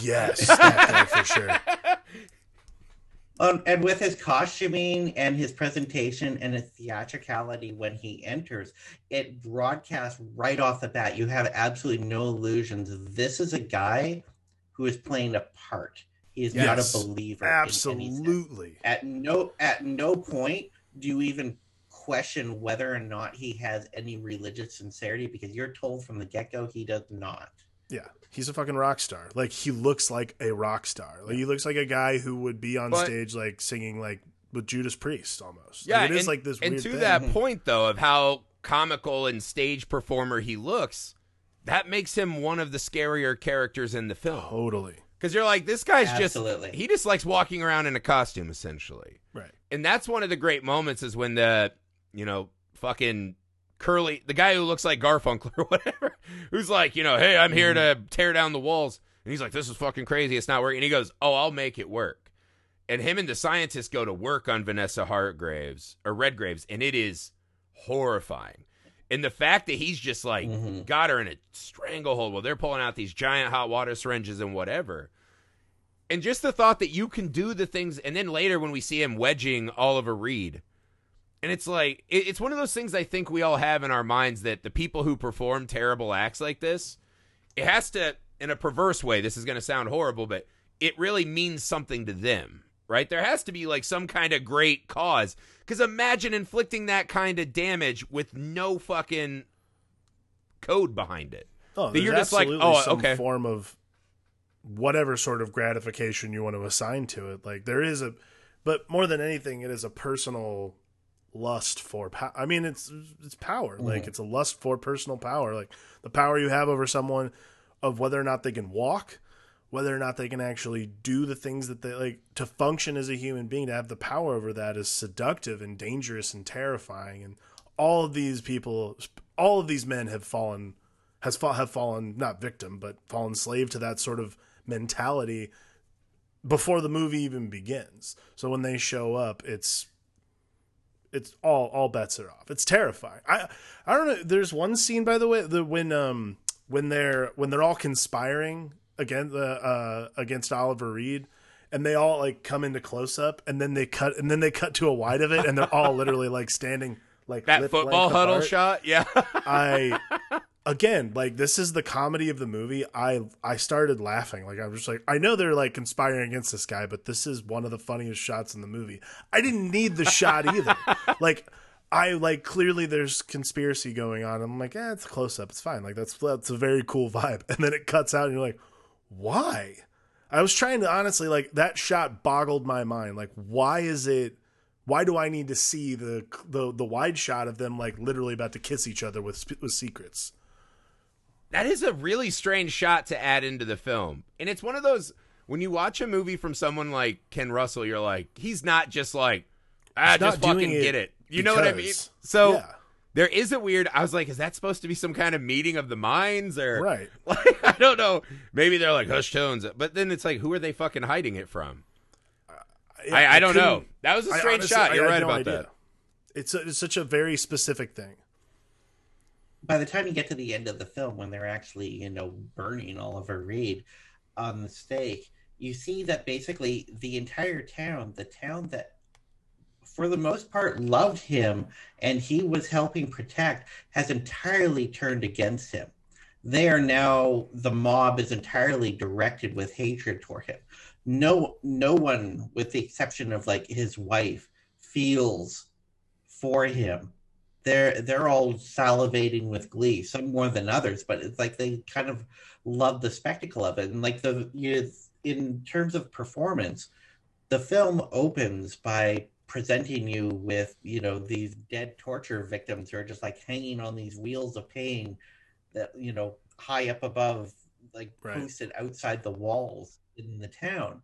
Yes, that guy for sure. Um, and with his costuming and his presentation and his theatricality when he enters, it broadcasts right off the bat. You have absolutely no illusions. This is a guy who is playing a part. He is not a Yes, believer. Absolutely. At no at no point do you even question whether or not he has any religious sincerity because you're told from the get go he does not. Yeah, he's a fucking rock star. Like he looks like a rock star. Like he looks like a guy who would be on But- stage like singing like with Judas Priest almost. Yeah, like, it is and- like this and weird to thing. that point, though, of how comical and stage performer he looks, that makes him one of the scarier characters in the film. totally Because you're like, this guy's Absolutely. just, he just likes walking around in a costume, essentially. right. And that's one of the great moments is when the, you know, fucking curly, the guy who looks like Garfunkel or whatever, who's like, you know, hey, I'm here to tear down the walls. And he's like, this is fucking crazy. It's not working. And he goes, oh, I'll make it work. And him and the scientists go to work on Vanessa Hargraves or Redgraves, and it is horrifying. And the fact that he's just like Mhm. got her in a stranglehold while they're pulling out these giant hot water syringes and whatever. And just the thought that you can do the things, and then later when we see him wedging Oliver Reed, and it's like it, it's one of those things I think we all have in our minds that the people who perform terrible acts like this, it has to, in a perverse way. This is going to sound horrible, but it really means something to them, right? There has to be like some kind of great cause. Because imagine inflicting that kind of damage with no fucking code behind it. Oh, That you're just like, absolutely oh, some okay. form of whatever sort of gratification you want to assign to it. Like there is a, but more than anything, it is a personal lust for power. I mean, it's it's power. Like Mhm. it's a lust for personal power. Like the power you have over someone of whether or not they can walk, whether or not they can actually do the things that they like to function as a human being. To have the power over that is seductive and dangerous and terrifying. And all of these people, all of these men have fallen has fa- have fallen not victim but fallen slave to that sort of mentality before the movie even begins. So when they show up, it's it's all all bets are off. It's terrifying. I I don't know. There's one scene by the way the when um when they're when they're all conspiring against the uh against Oliver Reed. And they all like come into close up, and then they cut, and then they cut to a wide of it, and they're all literally like standing like That football huddle apart. shot, yeah. I again like this is the comedy of the movie. I I started laughing like I'm just like I know they're like conspiring against this guy, but this is one of the funniest shots in the movie. I didn't need the shot either. like I like clearly there's conspiracy going on. I'm like, eh, it's a close up. It's fine. Like that's that's a very cool vibe. And then it cuts out, and you're like, why? I was trying to honestly like that shot boggled my mind. Like, why is it? Why do I need to see the the the wide shot of them like literally about to kiss each other with with secrets? That is a really strange shot to add into the film. And it's one of those when you watch a movie from someone like Ken Russell, you're like, he's not just like, ah, just fucking it get it. You know what I mean? So yeah, there is a weird. I was like, is that supposed to be some kind of meeting of the minds or right. like I don't know. Maybe they're like hush tones, but then it's like, who are they fucking hiding it from? I, I, don't know. That was a strange honestly- shot. You're right no about idea. that. It's, a, it's such a very specific thing. By the time you get to the end of the film when they're actually you know burning oliver reed on the stake you see that basically the entire town the town that for the most part loved him and he was helping protect has entirely turned against him. They are now the mob is entirely directed with hatred toward him. No no one with the exception of like his wife feels for him they're they're all salivating with glee some more than others but it's like they kind of love the spectacle of it and like the you in terms of performance the film opens by presenting you with you know these dead torture victims who are just like hanging on these wheels of pain that you know high up above like Right. posted outside the walls in the town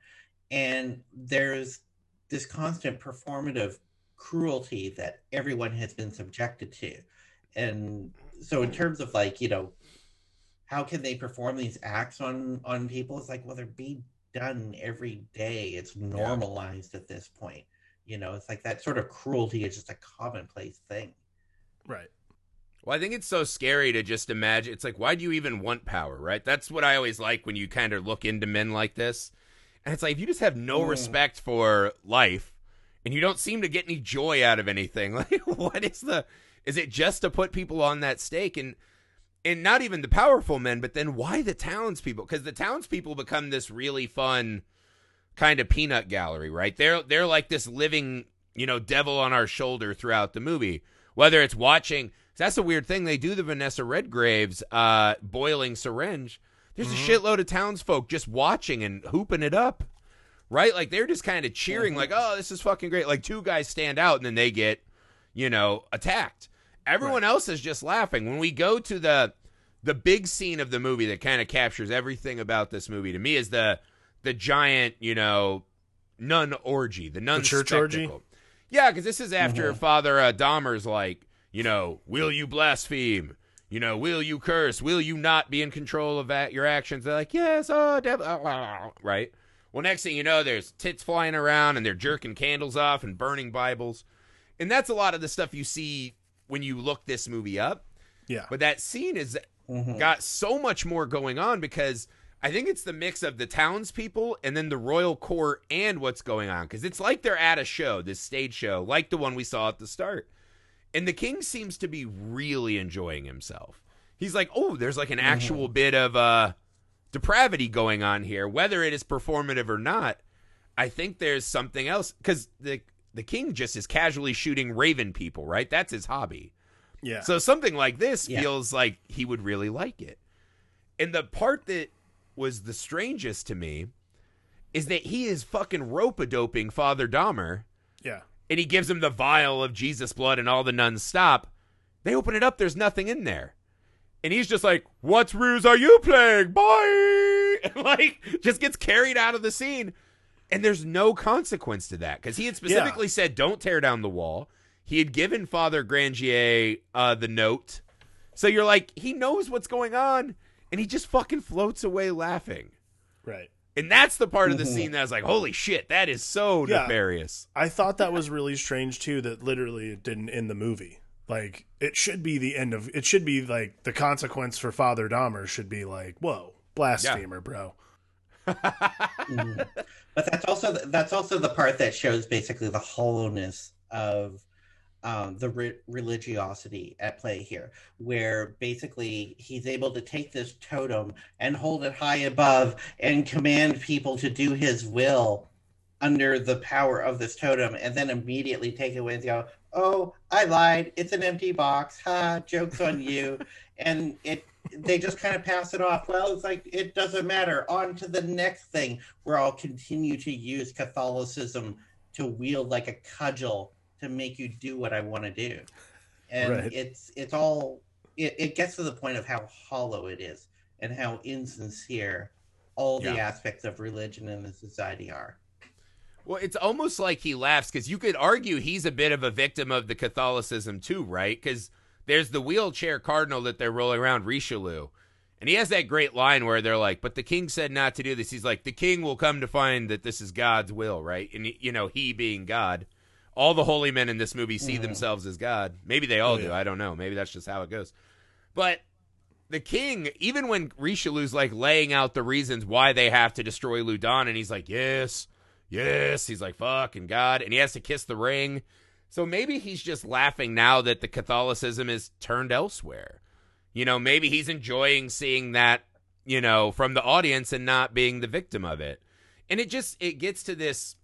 and there's this constant performative cruelty that everyone has been subjected to and so in terms of like you know how can they perform these acts on on people it's like well they're being done every day it's normalized at this point you know it's like that sort of cruelty is just a commonplace thing Right. Well, I think it's so scary to just imagine. It's like, why do you even want power, right? That's what I always like when you kind of look into men like this. And it's like, if you just have no Mm. respect for life and you don't seem to get any joy out of anything, like, what is the. Is it just to put people on that stake? And and not even the powerful men, but then why the townspeople? Because the townspeople become this really fun kind of peanut gallery, right? They're they're like this living, you know, devil on our shoulder throughout the movie. Whether it's watching, that's a weird thing. They do the Vanessa Redgrave's uh, boiling syringe. There's a shitload of townsfolk just watching and hooping it up, right? Like they're just kind of cheering, like, "Oh, this is fucking great!" Like two guys stand out and then they get, you know, attacked. Everyone else is just laughing. When we go to the the big scene of the movie that kind of captures everything about this movie to me is the the giant, you know, nun orgy, the nun The church orgy? Yeah, because this is after Father uh, Dahmer's like, you know, will you blaspheme? You know, will you curse? Will you not be in control of that, your actions? They're like, yes, oh, devil, right? Well, next thing you know, there's tits flying around and they're jerking candles off and burning Bibles, and that's a lot of the stuff you see when you look this movie up. Yeah. But that scene is Mhm. got so much more going on because I think it's the mix of the townspeople and then the royal court and what's going on. Because it's like they're at a show, this stage show, like the one we saw at the start. And the king seems to be really enjoying himself. He's like, oh, there's like an actual bit of uh, depravity going on here, whether it is performative or not. I think there's something else because the the king just is casually shooting raven people, right? That's his hobby. Yeah. So something like this Yeah. feels like he would really like it. And the part that was the strangest to me is that he is fucking rope a doping Father Dahmer yeah. and he gives him the vial of Jesus blood and all the nuns stop. They open it up, there's nothing in there. And he's just like, What ruse are you playing? Bye! And like, just gets carried out of the scene. And there's no consequence to that because he had specifically said, Don't tear down the wall. He had given Father Grandier uh, the note. So you're like, he knows what's going on and he just fucking floats away laughing. Right. And that's the part of the Mhm. scene that I was like, Holy shit, that is so Yeah. nefarious. I thought that was really strange too. That literally it didn't end the movie. Like it should be the end of. It should be like the consequence for Father Dahmer should be like, whoa, blasphemer, bro. Mhm. but that's also that's also the part that shows basically the hollowness of um, the re- religiosity at play here, where basically he's able to take this totem and hold it high above and command people to do his will under the power of this totem, and then immediately take it away and go, "Oh, I lied. It's an empty box. Ha! Jokes on you." and it they just kind of pass it off. Well, it's like it doesn't matter. On to the next thing, where I'll continue to use Catholicism to wield like a cudgel to make you do what I want to do. And Right. it's it's all it, it gets to the point of how hollow it is and how insincere all the aspects of religion in the society are. Well, it's almost like he laughs because you could argue he's a bit of a victim of the Catholicism too, right? Because there's the wheelchair cardinal that they're rolling around, Richelieu. And he has that great line where they're like, but the king said not to do this. He's like, the king will come to find that this is God's will, right? And, you know, he being God. All the holy men in this movie see Mhm. themselves as God. Maybe they all Oh, do. yeah. I don't know. Maybe that's just how it goes. But the king, even when Richelieu's like laying out the reasons why they have to destroy Loudun, and he's like, yes, yes, he's like, fucking God, and he has to kiss the ring. So maybe he's just laughing now that the Catholicism is turned elsewhere. You know, maybe he's enjoying seeing that, you know, from the audience and not being the victim of it. And it just it gets to this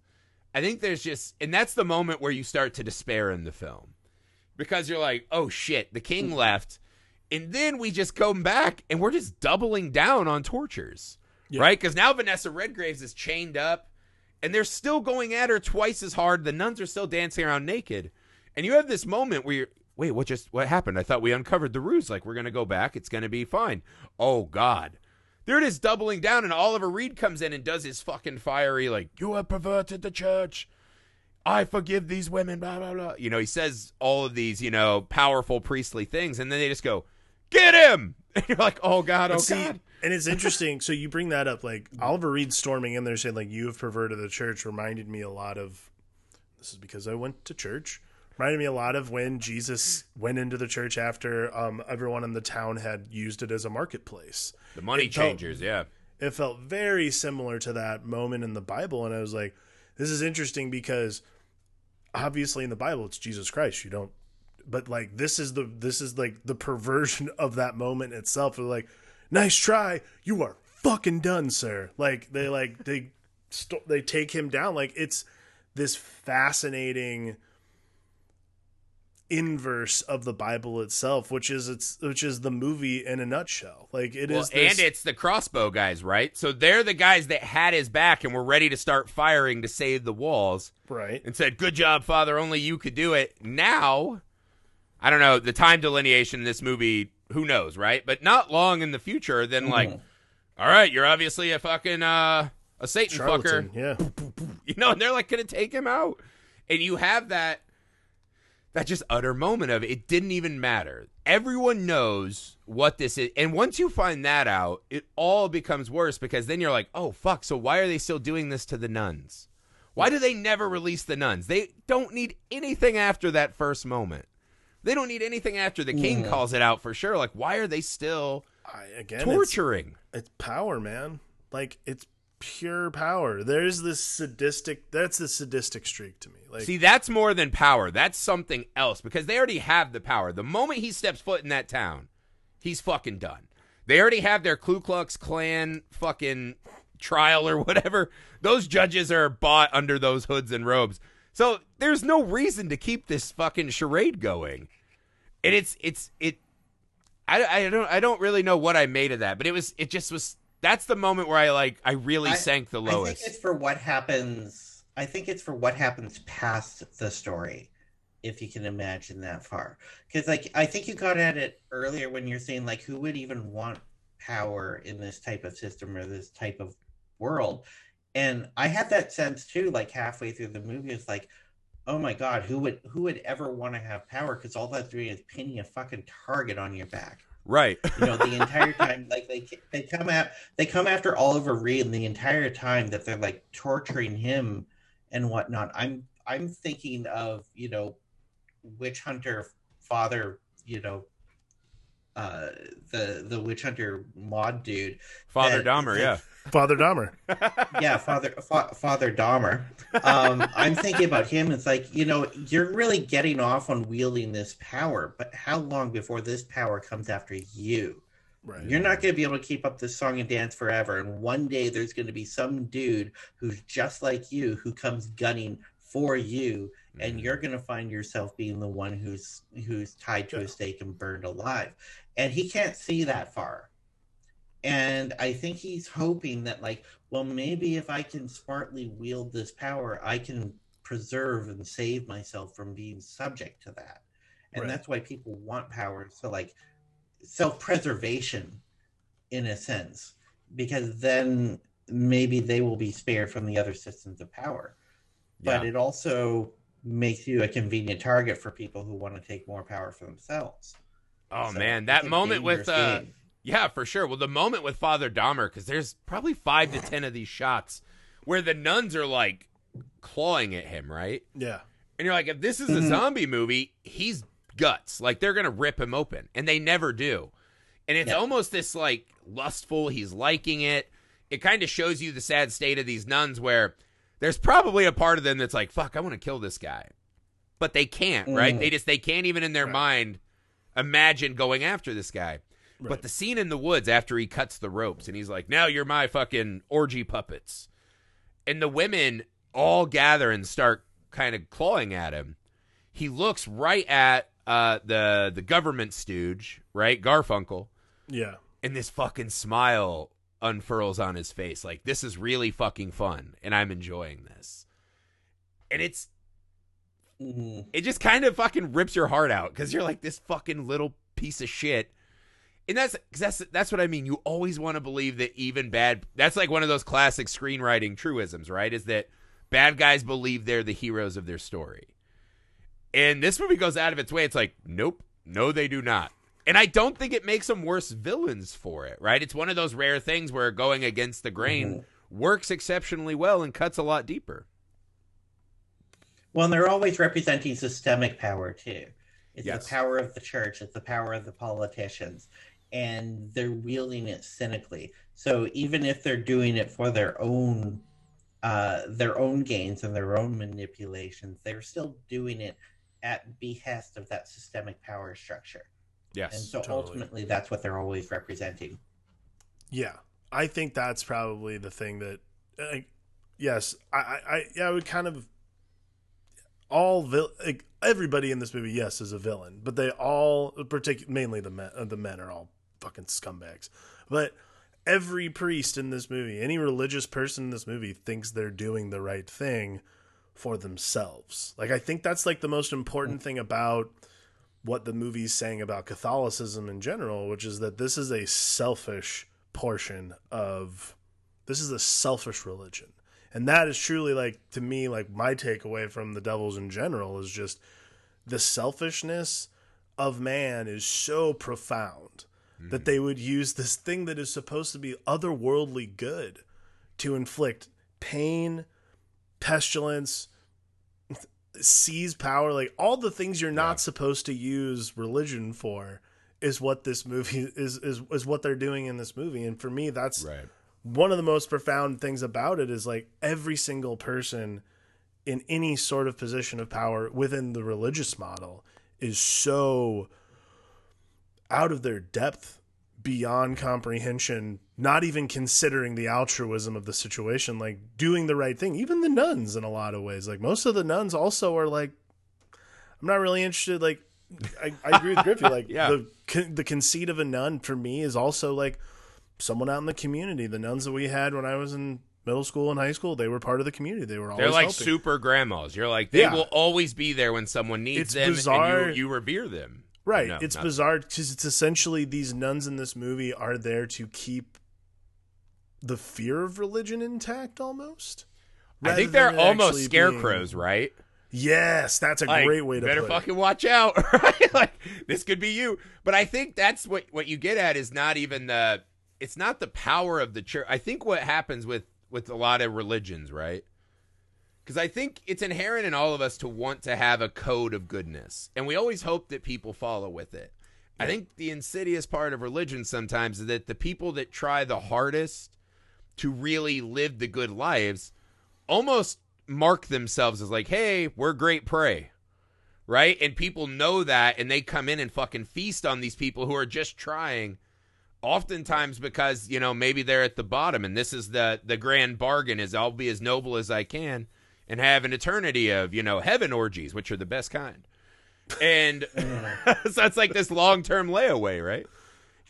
I think there's just and that's the moment where you start to despair in the film. Because you're like, "Oh shit, the king mm. left." And then we just come back and we're just doubling down on tortures. Yeah. Right? Cuz now Vanessa Redgraves is chained up and they're still going at her twice as hard. The nuns are still dancing around naked. And you have this moment where you're, wait, what just what happened? I thought we uncovered the ruse. Like we're gonna go back. It's gonna be fine. Oh God. There it is doubling down, and Oliver Reed comes in and does his fucking fiery, like, you have perverted the church. I forgive these women, blah, blah, blah. You know, he says all of these, you know, powerful priestly things, and then they just go, get him! And you're like, oh God, oh And see, God. and it's interesting. so you bring that up, like Oliver Reed storming in there saying, like, you have perverted the church reminded me a lot of. This is because I went to church. Reminded me a lot of when Jesus went into the church after um, everyone in the town had used it as a marketplace. The money It felt- changers, yeah. It felt very similar to that moment in the Bible, and I was like, "This is interesting because obviously in the Bible it's Jesus Christ. You don't, but like this is the this is like the perversion of that moment itself. They're like, "Nice try, you are fucking done, sir." Like they like they st- they take him down. Like it's this fascinating inverse of the Bible itself, which is it's which is the movie in a nutshell. Like it is, Well, this, and it's the crossbow guys, right? So they're the guys that had his back and were ready to start firing to save the walls right. and said, Good job, Father. Only you could do it. Now, I don't know, the time delineation in this movie, who knows, right? But not long in the future, then, like, all right, you're obviously a fucking, uh, a Satan Charlatan, fucker. yeah. You know, and they're like, to take him out. And you have that, that just utter moment of it didn't even matter. Everyone knows what this is. And once you find that out, it all becomes worse because then you're like, oh, fuck. So why are they still doing this to the nuns? Why do they never release the nuns? They don't need anything after that first moment. They don't need anything after the king calls it out for sure. Like, why are they still I, again, it's, torturing? it's power, man. Like it's pure power. There's this sadistic. That's the sadistic streak to me. Like See, that's more than power. That's something else because they already have the power. The moment he steps foot in that town, he's fucking done. They already have their Ku Klux Klan fucking trial or whatever. Those judges are bought under those hoods and robes. So there's no reason to keep this fucking charade going. And it's it's it I, I don't I don't really know what I made of that, but it was it just was that's the moment where I like I really I- sank the lowest. I think it's for what happens. I think it's for what happens past the story, if you can imagine that far. Because, like, I think you got at it earlier when you're saying, like, who would even want power in this type of system or this type of world? And I had that sense too. Like halfway through the movie, it's like, oh my god, who would who would ever want to have power? Because all that's doing is pinning a fucking target on your back right. you know the entire time like they they come at they come after oliver reed and the entire time that they're like torturing him and whatnot i'm i'm thinking of you know witch hunter father you know uh the the witch hunter mod dude Father that- Dahmer, yeah. Father Dahmer. yeah father fa- father dahmer um i'm thinking about him it's like you know you're really getting off on wielding this power but how long before this power comes after you Right. You're not going to be able to keep up this song and dance forever. And one day there's going to be some dude who's just like you who comes gunning for you, and mm-hmm. you're going to find yourself being the one who's who's tied to Yeah. a stake and burned alive. And he can't see that far. And I think he's hoping that, like, well, maybe if I can smartly wield this power, I can preserve and save myself from being subject to that. And Right. that's why people want power. So, like, self preservation in a sense, because then maybe they will be spared from the other systems of power. But Yeah. it also makes you a convenient target for people who want to take more power for themselves. Oh So, man, that moment with uh game. yeah, for sure. Well, the moment with Father Dahmer cuz there's probably 5 to 10 of these shots where the nuns are like clawing at him, right? Yeah. And you're like if this is a Mhm. zombie movie, he's guts. Like they're going to rip him open, and they never do. And it's Yeah. almost this like lustful, he's liking it. It kind of shows you the sad state of these nuns where there's probably a part of them that's like, "Fuck, I want to kill this guy." But they can't, right? Mhm. They just they can't even in their Right. mind imagine going after this guy. Right. But the scene in the woods after he cuts the ropes and he's like, "Now you're my fucking orgy puppets," and the women all gather and start kind of clawing at him. He looks right at uh, the the government stooge, right, Garfunkel, Yeah. and this fucking smile unfurls on his face. Like this is really fucking fun, and I'm enjoying this. And it's Mhm. it just kind of fucking rips your heart out because you're like this fucking little piece of shit. And that's 'cause that's that's what I mean. You always want to believe that even bad. That's like one of those classic screenwriting truisms, right? Is that bad guys believe they're the heroes of their story. And this movie goes out of its way. It's like, nope, no, they do not. And I don't think it makes them worse villains for it, right? It's one of those rare things where going against the grain works exceptionally well and cuts a lot deeper. Well, and they're always representing systemic power too. It's Yes. the power of the church, it's the power of the politicians, and they're wielding it cynically. So even if they're doing it for their own uh, their own gains and their own manipulations, they're still doing it at behest of that systemic power structure. And Yes. so totally. ultimately, that's what they're always representing. Yeah, I think that's probably the thing that, uh, yes, I, I, I, yeah, I would kind of all vil- like, everybody in this movie, yes, is a villain, but they all, particular, mainly the men, uh, the men are all fucking scumbags, but every priest in this movie, any religious person in this movie, thinks they're doing the right thing for themselves. Like, I think that's like the most important thing about what the movie's saying about Catholicism in general, which is that this is a selfish portion of this is a selfish religion. And that is truly like to me like my takeaway from the devils in general is just the selfishness of man is so profound that mm-hmm. they would use this thing that is supposed to be otherworldly good to inflict pain, pestilence, seize power, like all the things you're not Yeah. supposed to use religion for is what this movie is is is what they're doing in this movie. And for me that's Right. one of the most profound things about it is like every single person in any sort of position of power within the religious model is so out of their depth beyond comprehension not even considering the altruism of the situation like doing the right thing even the nuns in a lot of ways like most of the nuns also are like i'm not really interested like i, I agree with griffey like Yeah. the con- the conceit of a nun for me is also like someone out in the community the nuns that we had when i was in middle school and high school they were part of the community they were always They're like helping. super grandmas. You're like they Yeah. will always be there when someone needs It's them, bizarre. and you, you revere them. Right. No, it's not- bizarre because it's essentially these nuns in this movie are there to keep the fear of religion intact almost. I think they're almost scarecrows, being- right? Yes, that's a Like, great way to better fucking watch out, right? like this could be you. But I think that's what what you get at is not even the it's not the power of the church. I think what happens with with a lot of religions, right? Because I think it's inherent in all of us to want to have a code of goodness, and we always hope that people follow with it. I think the insidious part of religion sometimes is that the people that try the hardest to really live the good lives almost mark themselves as like, hey, we're great prey. Right? And people know that and they come in and fucking feast on these people who are just trying oftentimes because, you know, maybe they're at the bottom and this is the the grand bargain is I'll be as noble as I can and have an eternity of, you know, heaven orgies, which are the best kind. And so it's like this long-term layaway, right?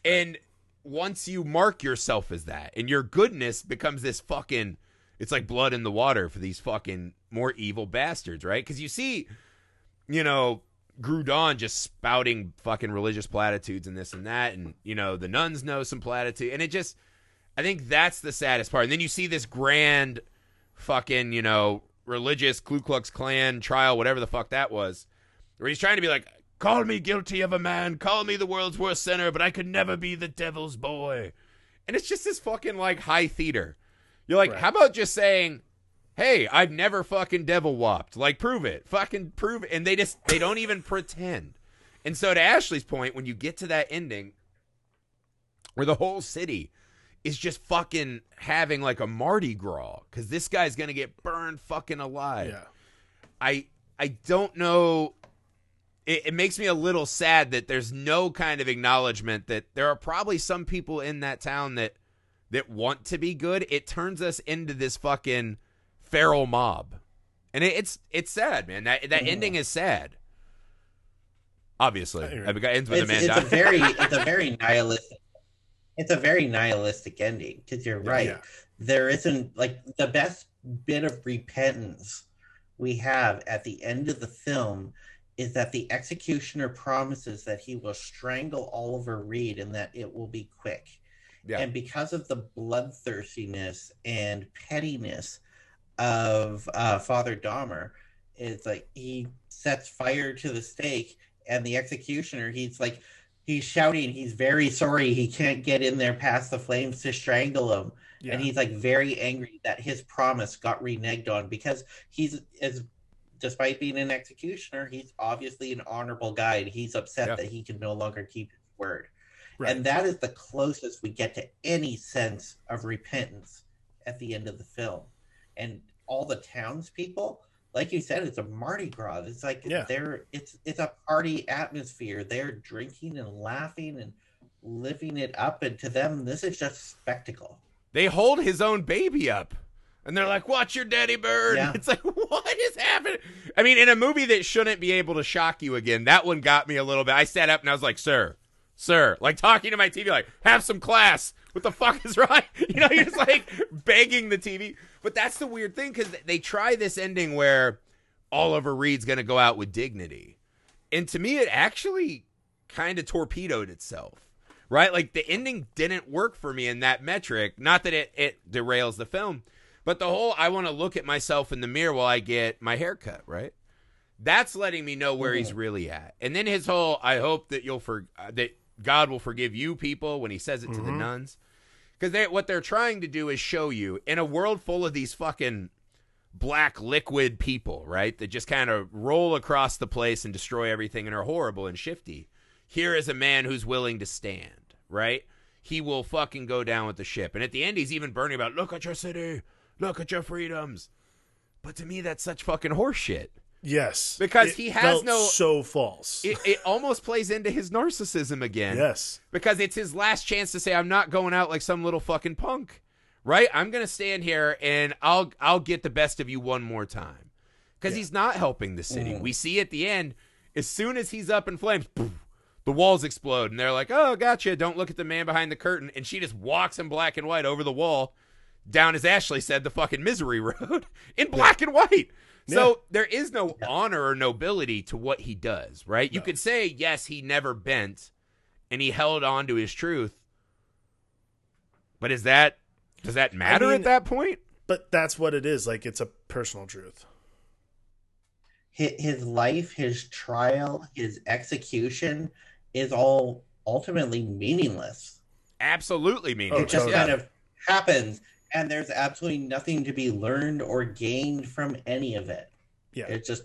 And once you mark yourself as that and your goodness becomes this fucking it's like blood in the water for these fucking more evil bastards, right? Because you see, you know, Grudon just spouting fucking religious platitudes and this and that, and you know the nuns know some platitude, and it just, I think that's the saddest part. And then you see this grand, fucking you know religious Ku Klux Klan trial, whatever the fuck that was, where he's trying to be like, call me guilty of a man, call me the world's worst sinner, but I could never be the devil's boy, and it's just this fucking like high theater. You're like, Right. how about just saying, hey, I've never fucking devil whopped. Like, prove it. Fucking prove it. And they just, they don't even pretend. And so, to Ashley's point, when you get to that ending where the whole city is just fucking having like a Mardi Gras because this guy's going to get burned fucking alive. Yeah. I, I don't know. It, it makes me a little sad that there's no kind of acknowledgement that there are probably some people in that town that that want to be good. It turns us into this fucking feral mob, and it, it's it's sad, man. That that ending is sad. Obviously, I mean, it ends with It's, a man it's a very, it's a very nihilistic. It's a very nihilistic ending because you're right. Yeah. There isn't like the best bit of repentance we have at the end of the film is that the executioner promises that he will strangle Oliver Reed and that it will be quick. Yeah. And because of the bloodthirstiness and pettiness of uh, Father Dahmer, it's like he sets fire to the stake, and the executioner, he's like, he's shouting, he's very sorry he can't get in there past the flames to strangle him. Yeah. And he's like very angry that his promise got reneged on because he's as despite being an executioner, he's obviously an honorable guy, and he's upset Yeah. that he can no longer keep his word. Right. And that is the closest we get to any sense of repentance at the end of the film. And all the townspeople, like you said, it's a Mardi Gras. It's like Yeah. they're it's it's a party atmosphere. They're drinking and laughing and living it up, and to them, this is just spectacle. They hold his own baby up. And they're like, watch your daddy bird." Yeah. It's like, what is happening? I mean, in a movie that shouldn't be able to shock you again, that one got me a little bit. I sat up and I was like, sir, sir, like talking to my TV, like, have some class. What the fuck is wrong? You know, you're just like begging the TV. But that's the weird thing because they try this ending where Oliver Reed's going to go out with dignity. And to me, it actually kind of torpedoed itself right? Like the ending didn't work for me in that metric. Not that it, it derails the film, but the whole I want to look at myself in the mirror while I get my hair cut, right? That's letting me know where he's really at. And then his whole I hope that you'll for uh, that God will forgive you people when he says it to the nuns. Cuz they what they're trying to do is show you in a world full of these fucking black liquid people, right? That just kind of roll across the place and destroy everything and are horrible and shifty. Here is a man who's willing to stand, right? He will fucking go down with the ship. And at the end, he's even burning about, look at your city, look at your freedoms. But to me, that's such fucking horseshit. Yes, Because he has no- so false. It, it almost plays into his narcissism again. yes, Because it's his last chance to say, I'm not going out like some little fucking punk, right? I'm going to stand here and I'll, I'll get the best of you one more time. Because he's not helping the city. Mhm. We see at the end, as soon as he's up in flames, poof, the walls explode. And they're like, oh, gotcha. Don't look at the man behind the curtain. And she just walks in black and white over the wall down, as Ashley said, the fucking misery road in black and white. So there is no honor or nobility to what he does, right? You could say, yes, he never bent and he held on to his truth. But is that does that matter mean- at that point? but that's what it is. Like it's a personal truth. his, his life, his trial, his execution is all ultimately meaningless. Absolutely Oh, meaningless. it just totally. kind of happens, and there's absolutely nothing to be learned or gained from any of it. Yeah, It just,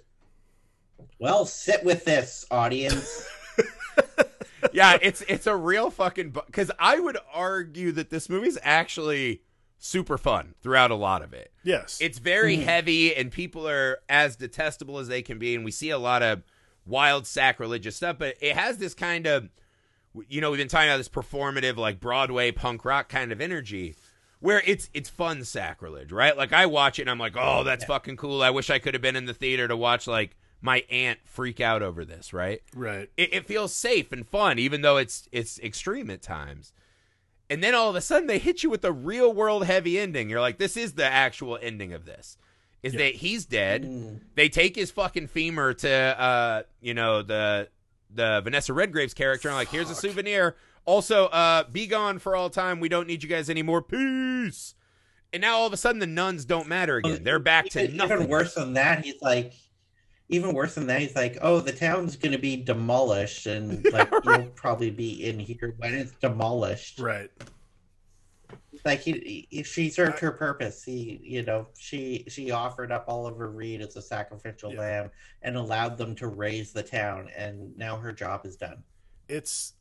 well, sit with this, audience. yeah, it's it's a real fucking because I would argue that this movie's actually super fun throughout a lot of it. yes, It's very Mhm. heavy, and people are as detestable as they can be, and we see a lot of wild sacrilegious stuff. But it has this kind of, you know, we've been talking about this performative, like Broadway punk rock kind of energy, where it's it's fun sacrilege, right? Like I watch it, and I'm like, oh, that's fucking cool. I wish I could have been in the theater to watch like my aunt freak out over this, right? right. it, it feels safe and fun, even though it's it's extreme at times. And then all of a sudden they hit you with a real world heavy ending. You're like, this is the actual ending of this. Is that he's dead. Mm. They take his fucking femur to uh, you know, the the Vanessa Redgrave's character and like, here's a souvenir. Also, uh, be gone for all time. We don't need you guys anymore. Peace. And now all of a sudden the nuns don't matter again. They're back to even, nothing. Even worse than that, he's like, even worse than that, he's like, oh, the town's going to be demolished, and like you'll probably be in here when it's demolished. Right. Like he, he, she served her purpose. He, you know, she she offered up Oliver Reed as a sacrificial Yeah. lamb and allowed them to raise the town, and now her job is done. It's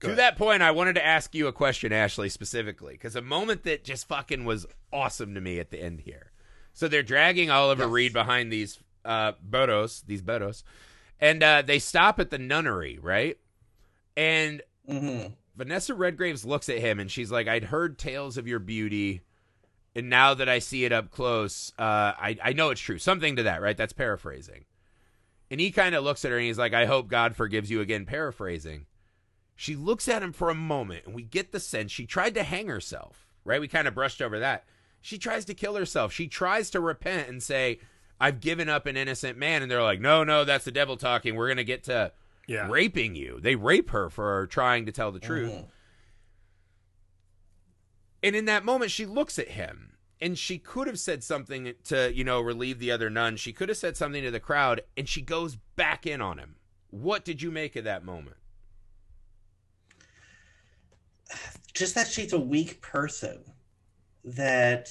Go To ahead. that point, I wanted to ask you a question, Ashley, specifically, because a moment that just fucking was awesome to me at the end here. So they're dragging Oliver Yes. Reed behind these uh, bodos, these bodos, and uh, they stop at the nunnery, right? And hmm Vanessa Redgraves looks at him and she's like, "I'd heard tales of your beauty, and now that I see it up close, uh, I I know it's true. Something to that, right? That's paraphrasing." And he kind of looks at her and he's like, "I hope God forgives you." Again, paraphrasing. She looks at him for a moment, and we get the sense she tried to hang herself. Right? We kind of brushed over that. She tries to kill herself. She tries to repent and say, "I've given up an innocent man," and they're like, "No, no, that's the devil talking. We're gonna get to." yeah. raping you. They rape her for trying to tell the truth. Mhm. And in that moment, she looks at him and she could have said something to, you know, relieve the other nun. She could have said something to the crowd and she goes back in on him. What did you make of that moment? Just that she's a weak person that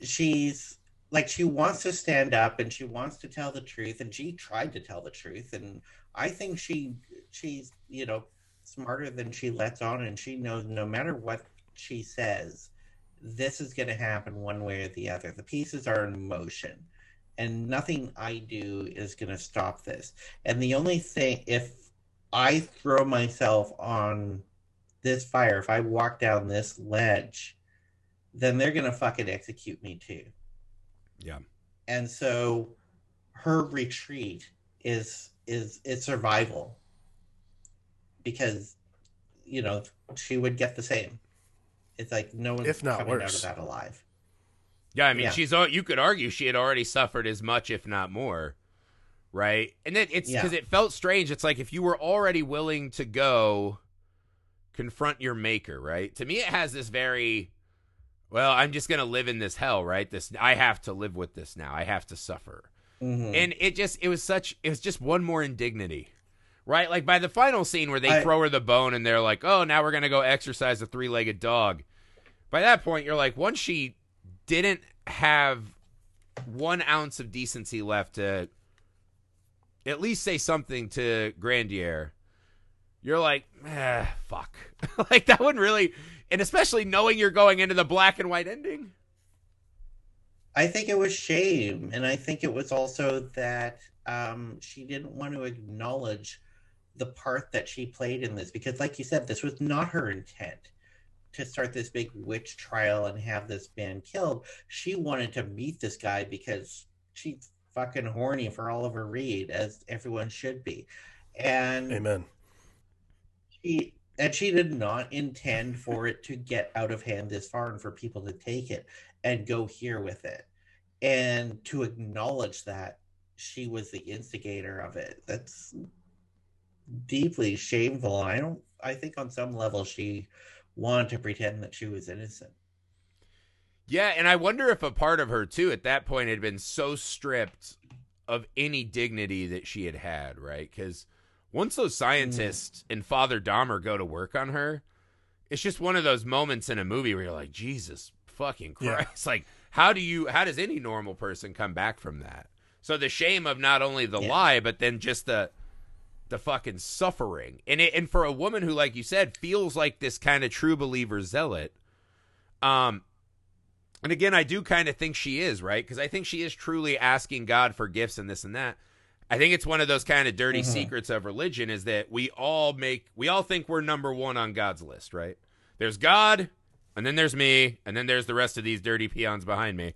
she's like she wants to stand up and she wants to tell the truth and she tried to tell the truth and I think she she's you know smarter than she lets on and she knows no matter what she says this is going to happen one way or the other. The pieces are in motion and nothing I do is going to stop this. And the only thing if I throw myself on this fire if I walk down this ledge then they're going to fucking execute me too Yeah. and so her retreat is is is survival because you know she would get the same it's like no one's If not coming out worse. of that alive Yeah, I mean, Yeah. she's al- you could argue she had already suffered as much, if not more, right? And then it's Yeah. because it felt strange. It's like if you were already willing to go confront your maker, right? To me, it has this very well. I'm just gonna live in this hell, right? This I have to live with this now. I have to suffer, Mhm. and it just it was such it was just one more indignity. Right, like by the final scene where they I- throw her the bone and they're like, "Oh, now we're gonna go exercise a three-legged dog." By that point, you're like, once she didn't have one ounce of decency left to at least say something to Grandier, you're like, eh, fuck. like that wouldn't really, and especially knowing you're going into the black and white ending. I think it was shame, and I think it was also that um, she didn't want to acknowledge the part that she played in this because, like you said, this was not her intent to start this big witch trial and have this man killed. She wanted to meet this guy because she's fucking horny for Oliver Reed, as everyone should be, and Amen. And she did not intend for it to get out of hand this far and for people to take it and go here with it. And to acknowledge that she was the instigator of it that's deeply shameful. I don't i think on some level she wanted to pretend that she was innocent. Yeah, and I wonder if a part of her too at that point had been so stripped of any dignity that she had had, right? Because once those scientists and Father Dahmer go to work on her, it's just one of those moments in a movie where you're like, Jesus fucking Yeah. Christ! Like, how do you? How does any normal person come back from that? So the shame of not only the Yeah. lie, but then just the the fucking suffering, and it, and for a woman who, like you said, feels like this kind of true believer zealot, um, and again, I do kind of think she is, right? Because I think she is truly asking God for gifts and this and that. I think it's one of those kind of dirty Mhm. secrets of religion is that we all make, we all think we're number one on God's list, right? There's God, and then there's me, and then there's the rest of these dirty peons behind me.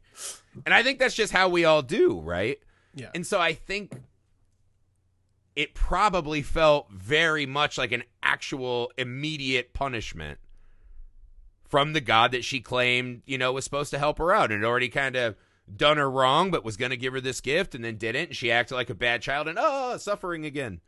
And I think that's just how we all do, right? Yeah. And so I think it probably felt very much like an actual immediate punishment from the God that she claimed, you know, was supposed to help her out and had already kind of done her wrong, but was going to give her this gift and then didn't. And she acted like a bad child and, oh, suffering again.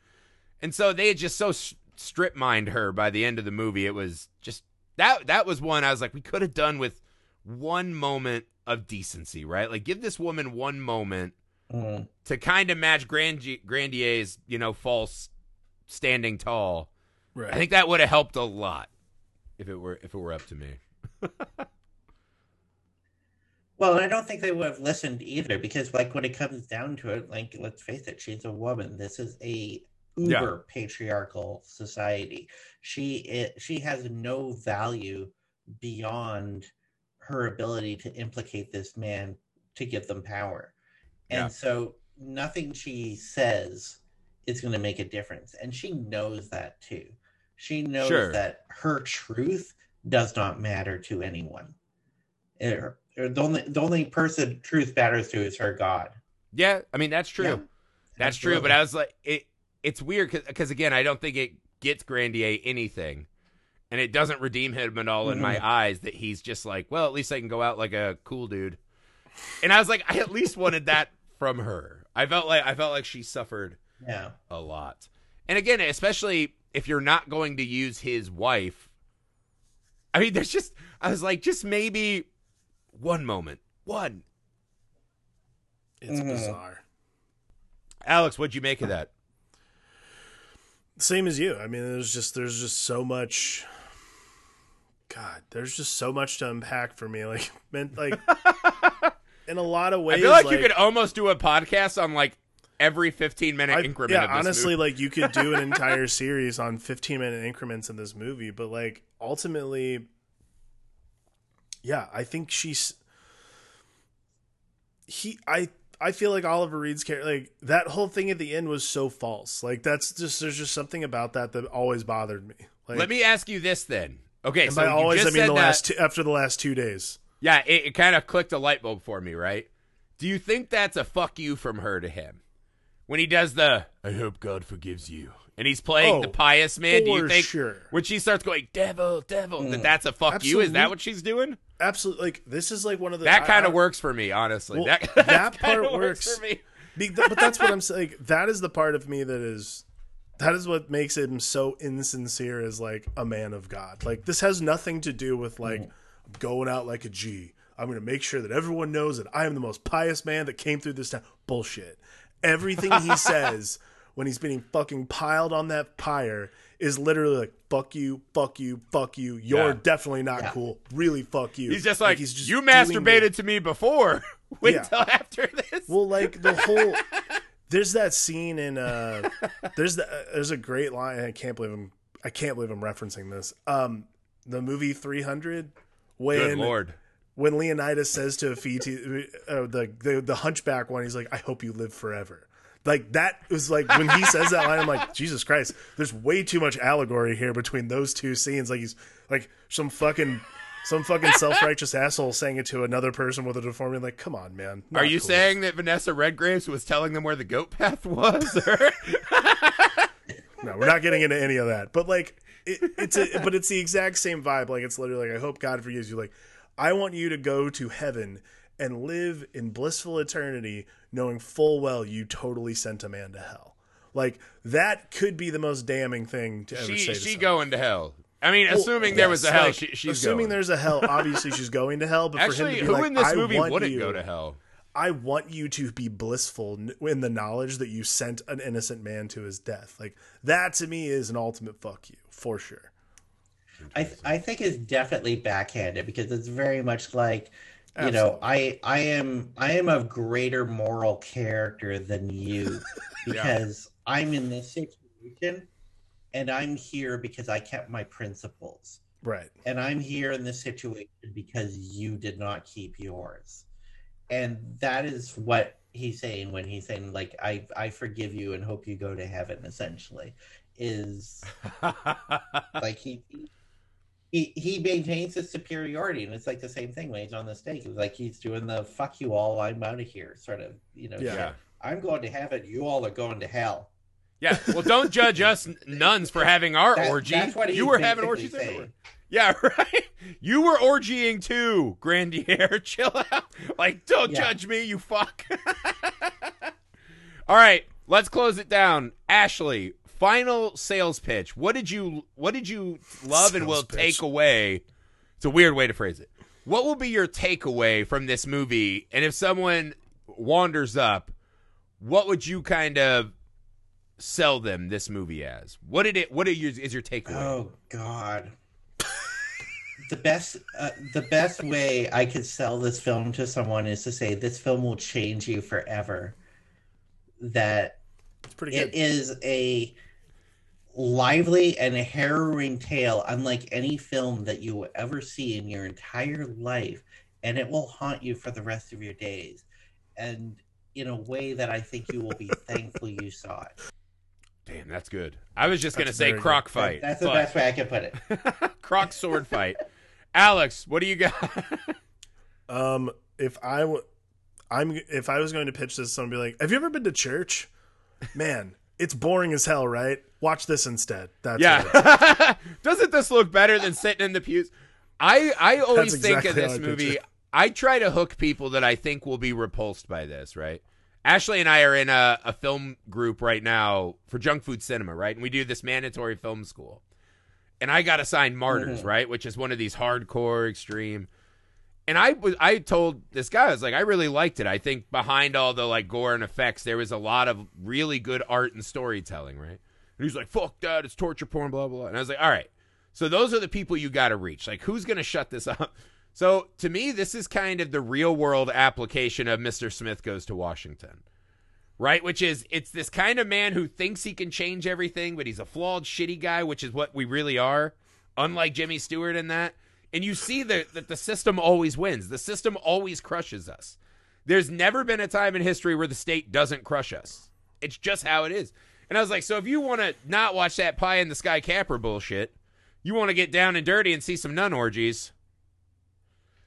And so they had just so strip mined her by the end of the movie. It was just that, that was one I was like, we could have done with one moment of decency, right? Like, give this woman one moment Mhm. to kind of match Grandi- Grandier's, you know, false standing tall. Right. I think that would have helped a lot if it were if it were up to me. Well, I don't think they would have listened either because, like, when it comes down to it, like, let's face it, she's a woman. This is a Yeah. uber patriarchal society. She it, she has no value beyond her ability to implicate this man to give them power, and Yeah. so nothing she says is going to make a difference, and she knows that too. She knows Sure. that her truth does not matter to anyone. It- or the only the only person truth matters to is her God. Yeah, I mean that's true. Yeah, that's true. But. I was like, it. It's weird because again, I don't think it gets Grandier anything, and it doesn't redeem him at all in my Mhm. eyes. That he's just like, well, at least I can go out like a cool dude. And I was like, I at least wanted that from her. I felt like I felt like she suffered Yeah. a lot. And again, especially if you're not going to use his wife. I mean, there's just I was like, just maybe one moment, one. It's Mhm. bizarre. Alex, what'd you make of that? Same as you. I mean, there's just there's just so much. God, there's just so much to unpack for me. Like, meant like in a lot of ways. I feel like, you could almost do a podcast on like every 15 minute I- increment. yeah, of this honestly, movie. like you could do an entire series on 15 minute increments in this movie, but like ultimately, yeah, I think she's he. I I feel like Oliver Reed's character, like that whole thing at the end was so false. Like that's just there's just something about that that always bothered me. Like, let me ask you this then. Okay, so by you always, I mean the that- last two, after the last two days. Yeah, it, it kind of clicked a light bulb for me, right? Do you think that's a fuck you from her to him? When he does the I hope God forgives you. And he's playing Oh, the pious man, do you for think sure. when she starts going, Devil, devil, Mm. that that's a fuck you? Is that what she's doing? Absolutely, like this is like one of the That kind of works for me, honestly. Well, that that that part works works. for me. Be- th- but that's what I'm saying. Like, that is the part of me that is that is what makes him so insincere as like a man of God. Like this has nothing to do with like I'm going out like a G. I'm going to make sure that everyone knows that I am the most pious man that came through this town. Bullshit. Everything he says when he's being fucking piled on that pyre is literally like fuck you, fuck you, fuck you. You're Yeah. definitely not Yeah. cool. Really fuck you. He's just like, he's just you masturbated to me before. Wait Yeah. till after this. well, like the whole there's that scene in uh there's the, uh, there's a great line. I can't believe I'm I can't believe I'm referencing this. Um, the movie 300 Good when lord. when Leonidas says to Afiti, uh, the, the the hunchback one, he's like, "I hope you live forever." Like that was like when he says that line, I'm like, Jesus Christ! There's way too much allegory here between those two scenes. Like he's like some fucking some fucking self righteous asshole saying it to another person with a deformity. Like, come on, man. Are you cool. saying that Vanessa Redgraves was telling them where the goat path was? No, we're not getting into any of that. But like, it, it's a, but it's the exact same vibe. Like, it's literally like, I hope God forgives you. Like, I want you to go to heaven and live in blissful eternity, knowing full well you totally sent a man to hell. Like that could be the most damning thing to ever she say. To she someone. going to hell. I mean, Well, assuming there was a hell, like, she, she's assuming going. there's a hell. Obviously, she's going to hell. But for Actually, him to be who like, in this I movie wouldn't you, go to hell? I want you to be blissful in the knowledge that you sent an innocent man to his death. Like that to me is an ultimate fuck you for sure. I th- I think it's definitely backhanded because it's very much like you know I I am I am of greater moral character than you because I'm in this situation and I'm here because I kept my principles. Right. and I'm here in this situation because you did not keep yours. And that is what he's saying when he's saying like I I forgive you and hope you go to heaven essentially is like he he he maintains his superiority and it's like the same thing when he's on the stake it's like he's doing the fuck you all i'm out of here sort of you know Yeah. shit. i'm going to heaven you all are going to hell yeah. Well, don't judge us nuns for having our That- orgy. that's what he's you were having orgies saying. everywhere. Yeah, right. You were orgying too, Grandier. Chill out. Like, don't Yeah. judge me, you fuck. All right, let's close it down. Ashley, final sales pitch. What did you What did you love and will pitch. take away? It's a weird way to phrase it. What will be your takeaway from this movie? And if someone wanders up, what would you kind of sell them this movie as? What did it? What are your, is your takeaway? oh god the best uh, the best way i could sell this film to someone is to say this film will change you forever that It's pretty good. It is a lively and a harrowing tale, unlike any film that you will ever see in your entire life, and it will haunt you for the rest of your days, and in a way that I think you will be thankful you saw it. Damn, that's good. I was just gonna say very good. fight. That's the but- best way I can put it. croc sword fight. Alex, what do you got? Um, if I w- I'm if I was going to pitch this, someone be like, "Have you ever been to church? Man, it's boring as hell, right? Watch this instead." That's what it is. yeah. Doesn't this look better than sitting in the pews? I I always That's think exactly of this I movie. picture. I try to hook people that I think will be repulsed by this, right? Ashley and I are in a, a film group right now for junk food cinema, right? And we do this mandatory film school. And I got assigned Martyrs, Mhm. right? Which is one of these hardcore extreme. And I was I told this guy, I was like, I really liked it. I think behind all the like gore and effects, there was a lot of really good art and storytelling, right? And he's like, fuck that, it's torture porn, blah, blah. And I was like, all right. So those are the people you got to reach. Like, who's going to shut this up? So to me, this is kind of the real world application of Mr. Smith Goes to Washington. Right? Which is, it's this kind of man who thinks he can change everything, but he's a flawed, shitty guy, which is what we really are, unlike Jimmy Stewart in that. And you see that, that the system always wins. The system always crushes us. There's never been a time in history where the state doesn't crush us. It's just how it is. And I was like, so if you want to not watch that pie in the sky Capra bullshit, you want to get down and dirty and see some nun orgies.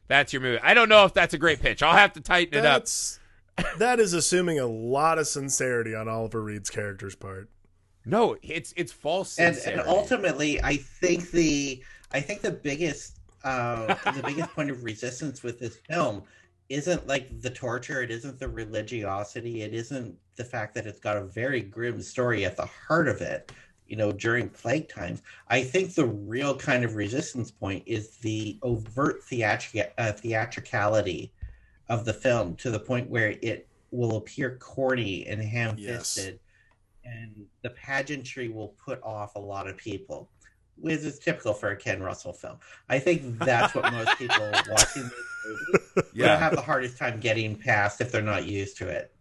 That's your movie. I don't know if that's a great pitch. I'll have to tighten it up. that is assuming a lot of sincerity on Oliver Reed's character's part. No, it's it's false and, sincerity. and ultimately i think the i think the biggest uh the biggest point of resistance with this film isn't like the torture it isn't the religiosity it isn't the fact that it's got a very grim story at the heart of it you know during plague times. I think the real kind of resistance point is the overt theatric- uh, theatricality of the film to the point where it will appear corny and ham-fisted and the pageantry will put off a lot of people which is typical for a ken russell film i think that's what most people watching this movie yeah, have the hardest time getting past if they're not used to it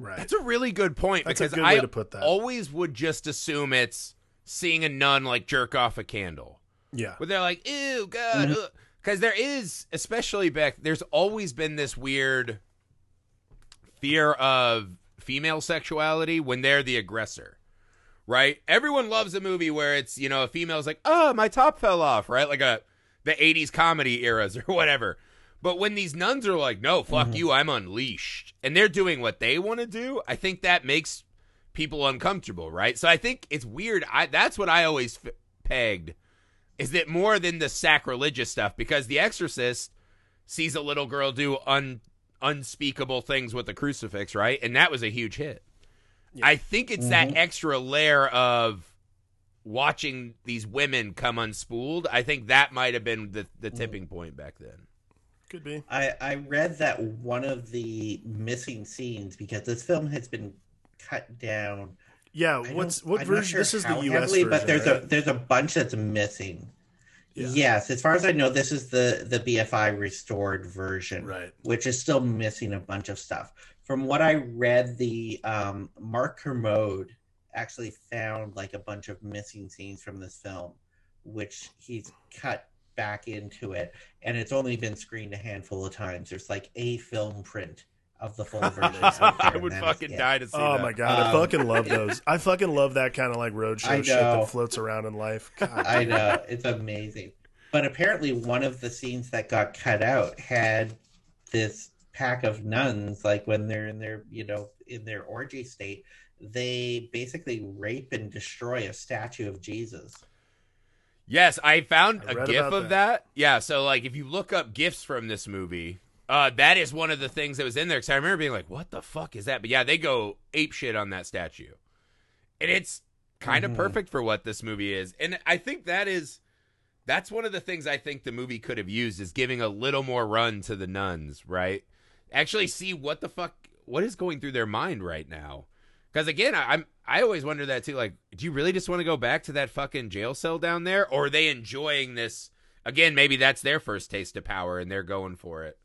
Right. that's a really good point That's a because good I way to put that. always would just assume it's seeing a nun like jerk off a candle. yeah. Where they're like, ew, God. Mm-hmm. Because there is, especially back, there's always been this weird fear of female sexuality when they're the aggressor, right? Everyone loves a movie where it's, you know, a female's like, oh, my top fell off, right? Like a the 80s comedy eras or whatever. But when these nuns are like, no, fuck Mhm. you, I'm unleashed, and they're doing what they want to do, I think that makes people uncomfortable, right? So I think it's weird. I that's what I always f- pegged is that more than the sacrilegious stuff because The Exorcist sees a little girl do un unspeakable things with the crucifix, right? And that was a huge hit. Yeah. I think it's that Mhm. extra layer of watching these women come unspooled. I think that might have been the the tipping point back then. Could be. I, I read that one of the missing scenes because this film has been cut down. Yeah. I What's what I'm version? sure this is the how U.S. heavily, version, but there's right? a there's a bunch that's missing. Yeah. Yes, as far as I know, this is the the BFI restored version, right. which is still missing a bunch of stuff. From what I read, the um, Mark Kermode actually found like a bunch of missing scenes from this film, which he's cut back into it, and it's only been screened a handful of times. There's like a film print of the full version. I would fucking die to see Oh that. my god, I Um, fucking love those. I fucking love that kind of like roadshow shit that floats around in life. God, I know it's amazing. But apparently, one of the scenes that got cut out had this pack of nuns, like when they're in their, you know, in their orgy state, they basically rape and destroy a statue of Jesus. Yes, I found I a gif of that. Yeah, so like if you look up gifs from this movie, uh, that is one of the things that was in there. Because I remember being like, "What the fuck is that?" But yeah, they go ape shit on that statue, and it's kind of Mhm. perfect for what this movie is. And I think that is that's one of the things I think the movie could have used is giving a little more run to the nuns, right? Actually, see what the fuck what is going through their mind right now. Because again, I, I'm I always wonder that too. Like, do you really just want to go back to that fucking jail cell down there, or are they enjoying this? Again, maybe that's their first taste of power, and they're going for it.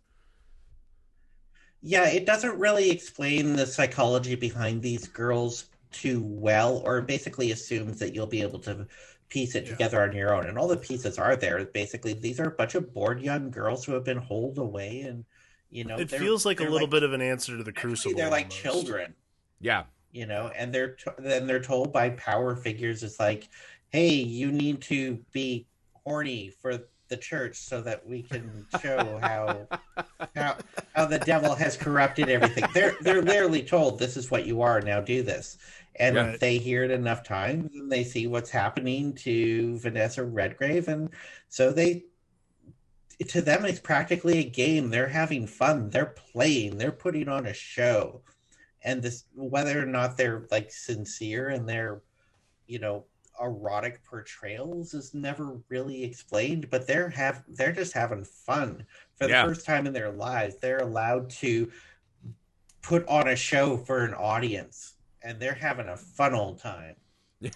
Yeah, it doesn't really explain the psychology behind these girls too well, or basically assumes that you'll be able to piece it Yeah. together on your own. And all the pieces are there. Basically, these are a bunch of bored young girls who have been holed away, and you know, it feels like a they're little bit of an answer to the Crucible. They're like almost. children, Yeah, you know, and they're t- then they're told by power figures, it's like, hey, you need to be horny for the church so that we can show how how how the devil has corrupted everything. They're they're literally told this is what you are now. Do this, and Right. they hear it enough times, and they see what's happening to Vanessa Redgrave, and so they. To them, it's practically a game. They're having fun. They're playing. They're putting on a show, and this whether or not they're like sincere in their, you know, erotic portrayals is never really explained. But they're have they're just having fun for the Yeah. first time in their lives, they're allowed to put on a show for an audience, and they're having a fun old time.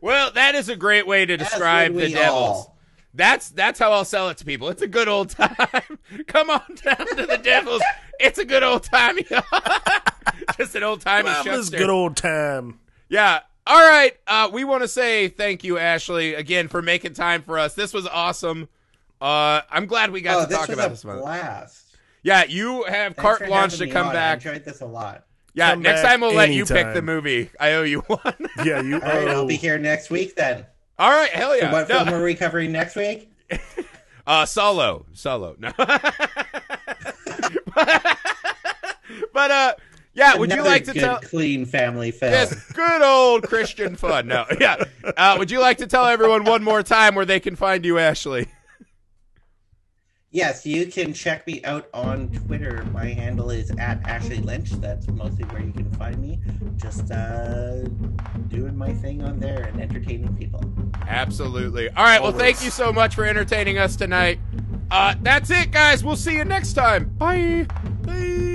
well, that is a great way to describe the devils. all. That's that's how I'll sell it to people. It's a good old time. Come on down to the Devils. It's a good old time. Just an old time. Well, this good old time. Yeah. All right. Uh, we want to say thank you, Ashley, again for making time for us. This was awesome. Uh, I'm glad we got oh, to this talk was about a this one. blast. Yeah, you have Thanks carte blanche to come on. back. I enjoyed this a lot. Yeah, Come next time we'll let you pick the movie. I owe you one. Yeah, you. All right, I'll be here next week then. All right, hell yeah. what No. film are we covering next week? Uh, solo, solo. No. but uh, yeah. Would you like to good, tell? clean family film? Yes, good old Christian fun. No, yeah. Uh, would you like to tell everyone one more time where they can find you, Ashley? Yes, you can check me out on Twitter. My handle is at Ashley Lynch. That's mostly where you can find me. Just uh, doing my thing on there and entertaining people. Absolutely. All right. Well, thank you so much for entertaining us tonight. Uh, that's it, guys. We'll see you next time. Bye. Bye.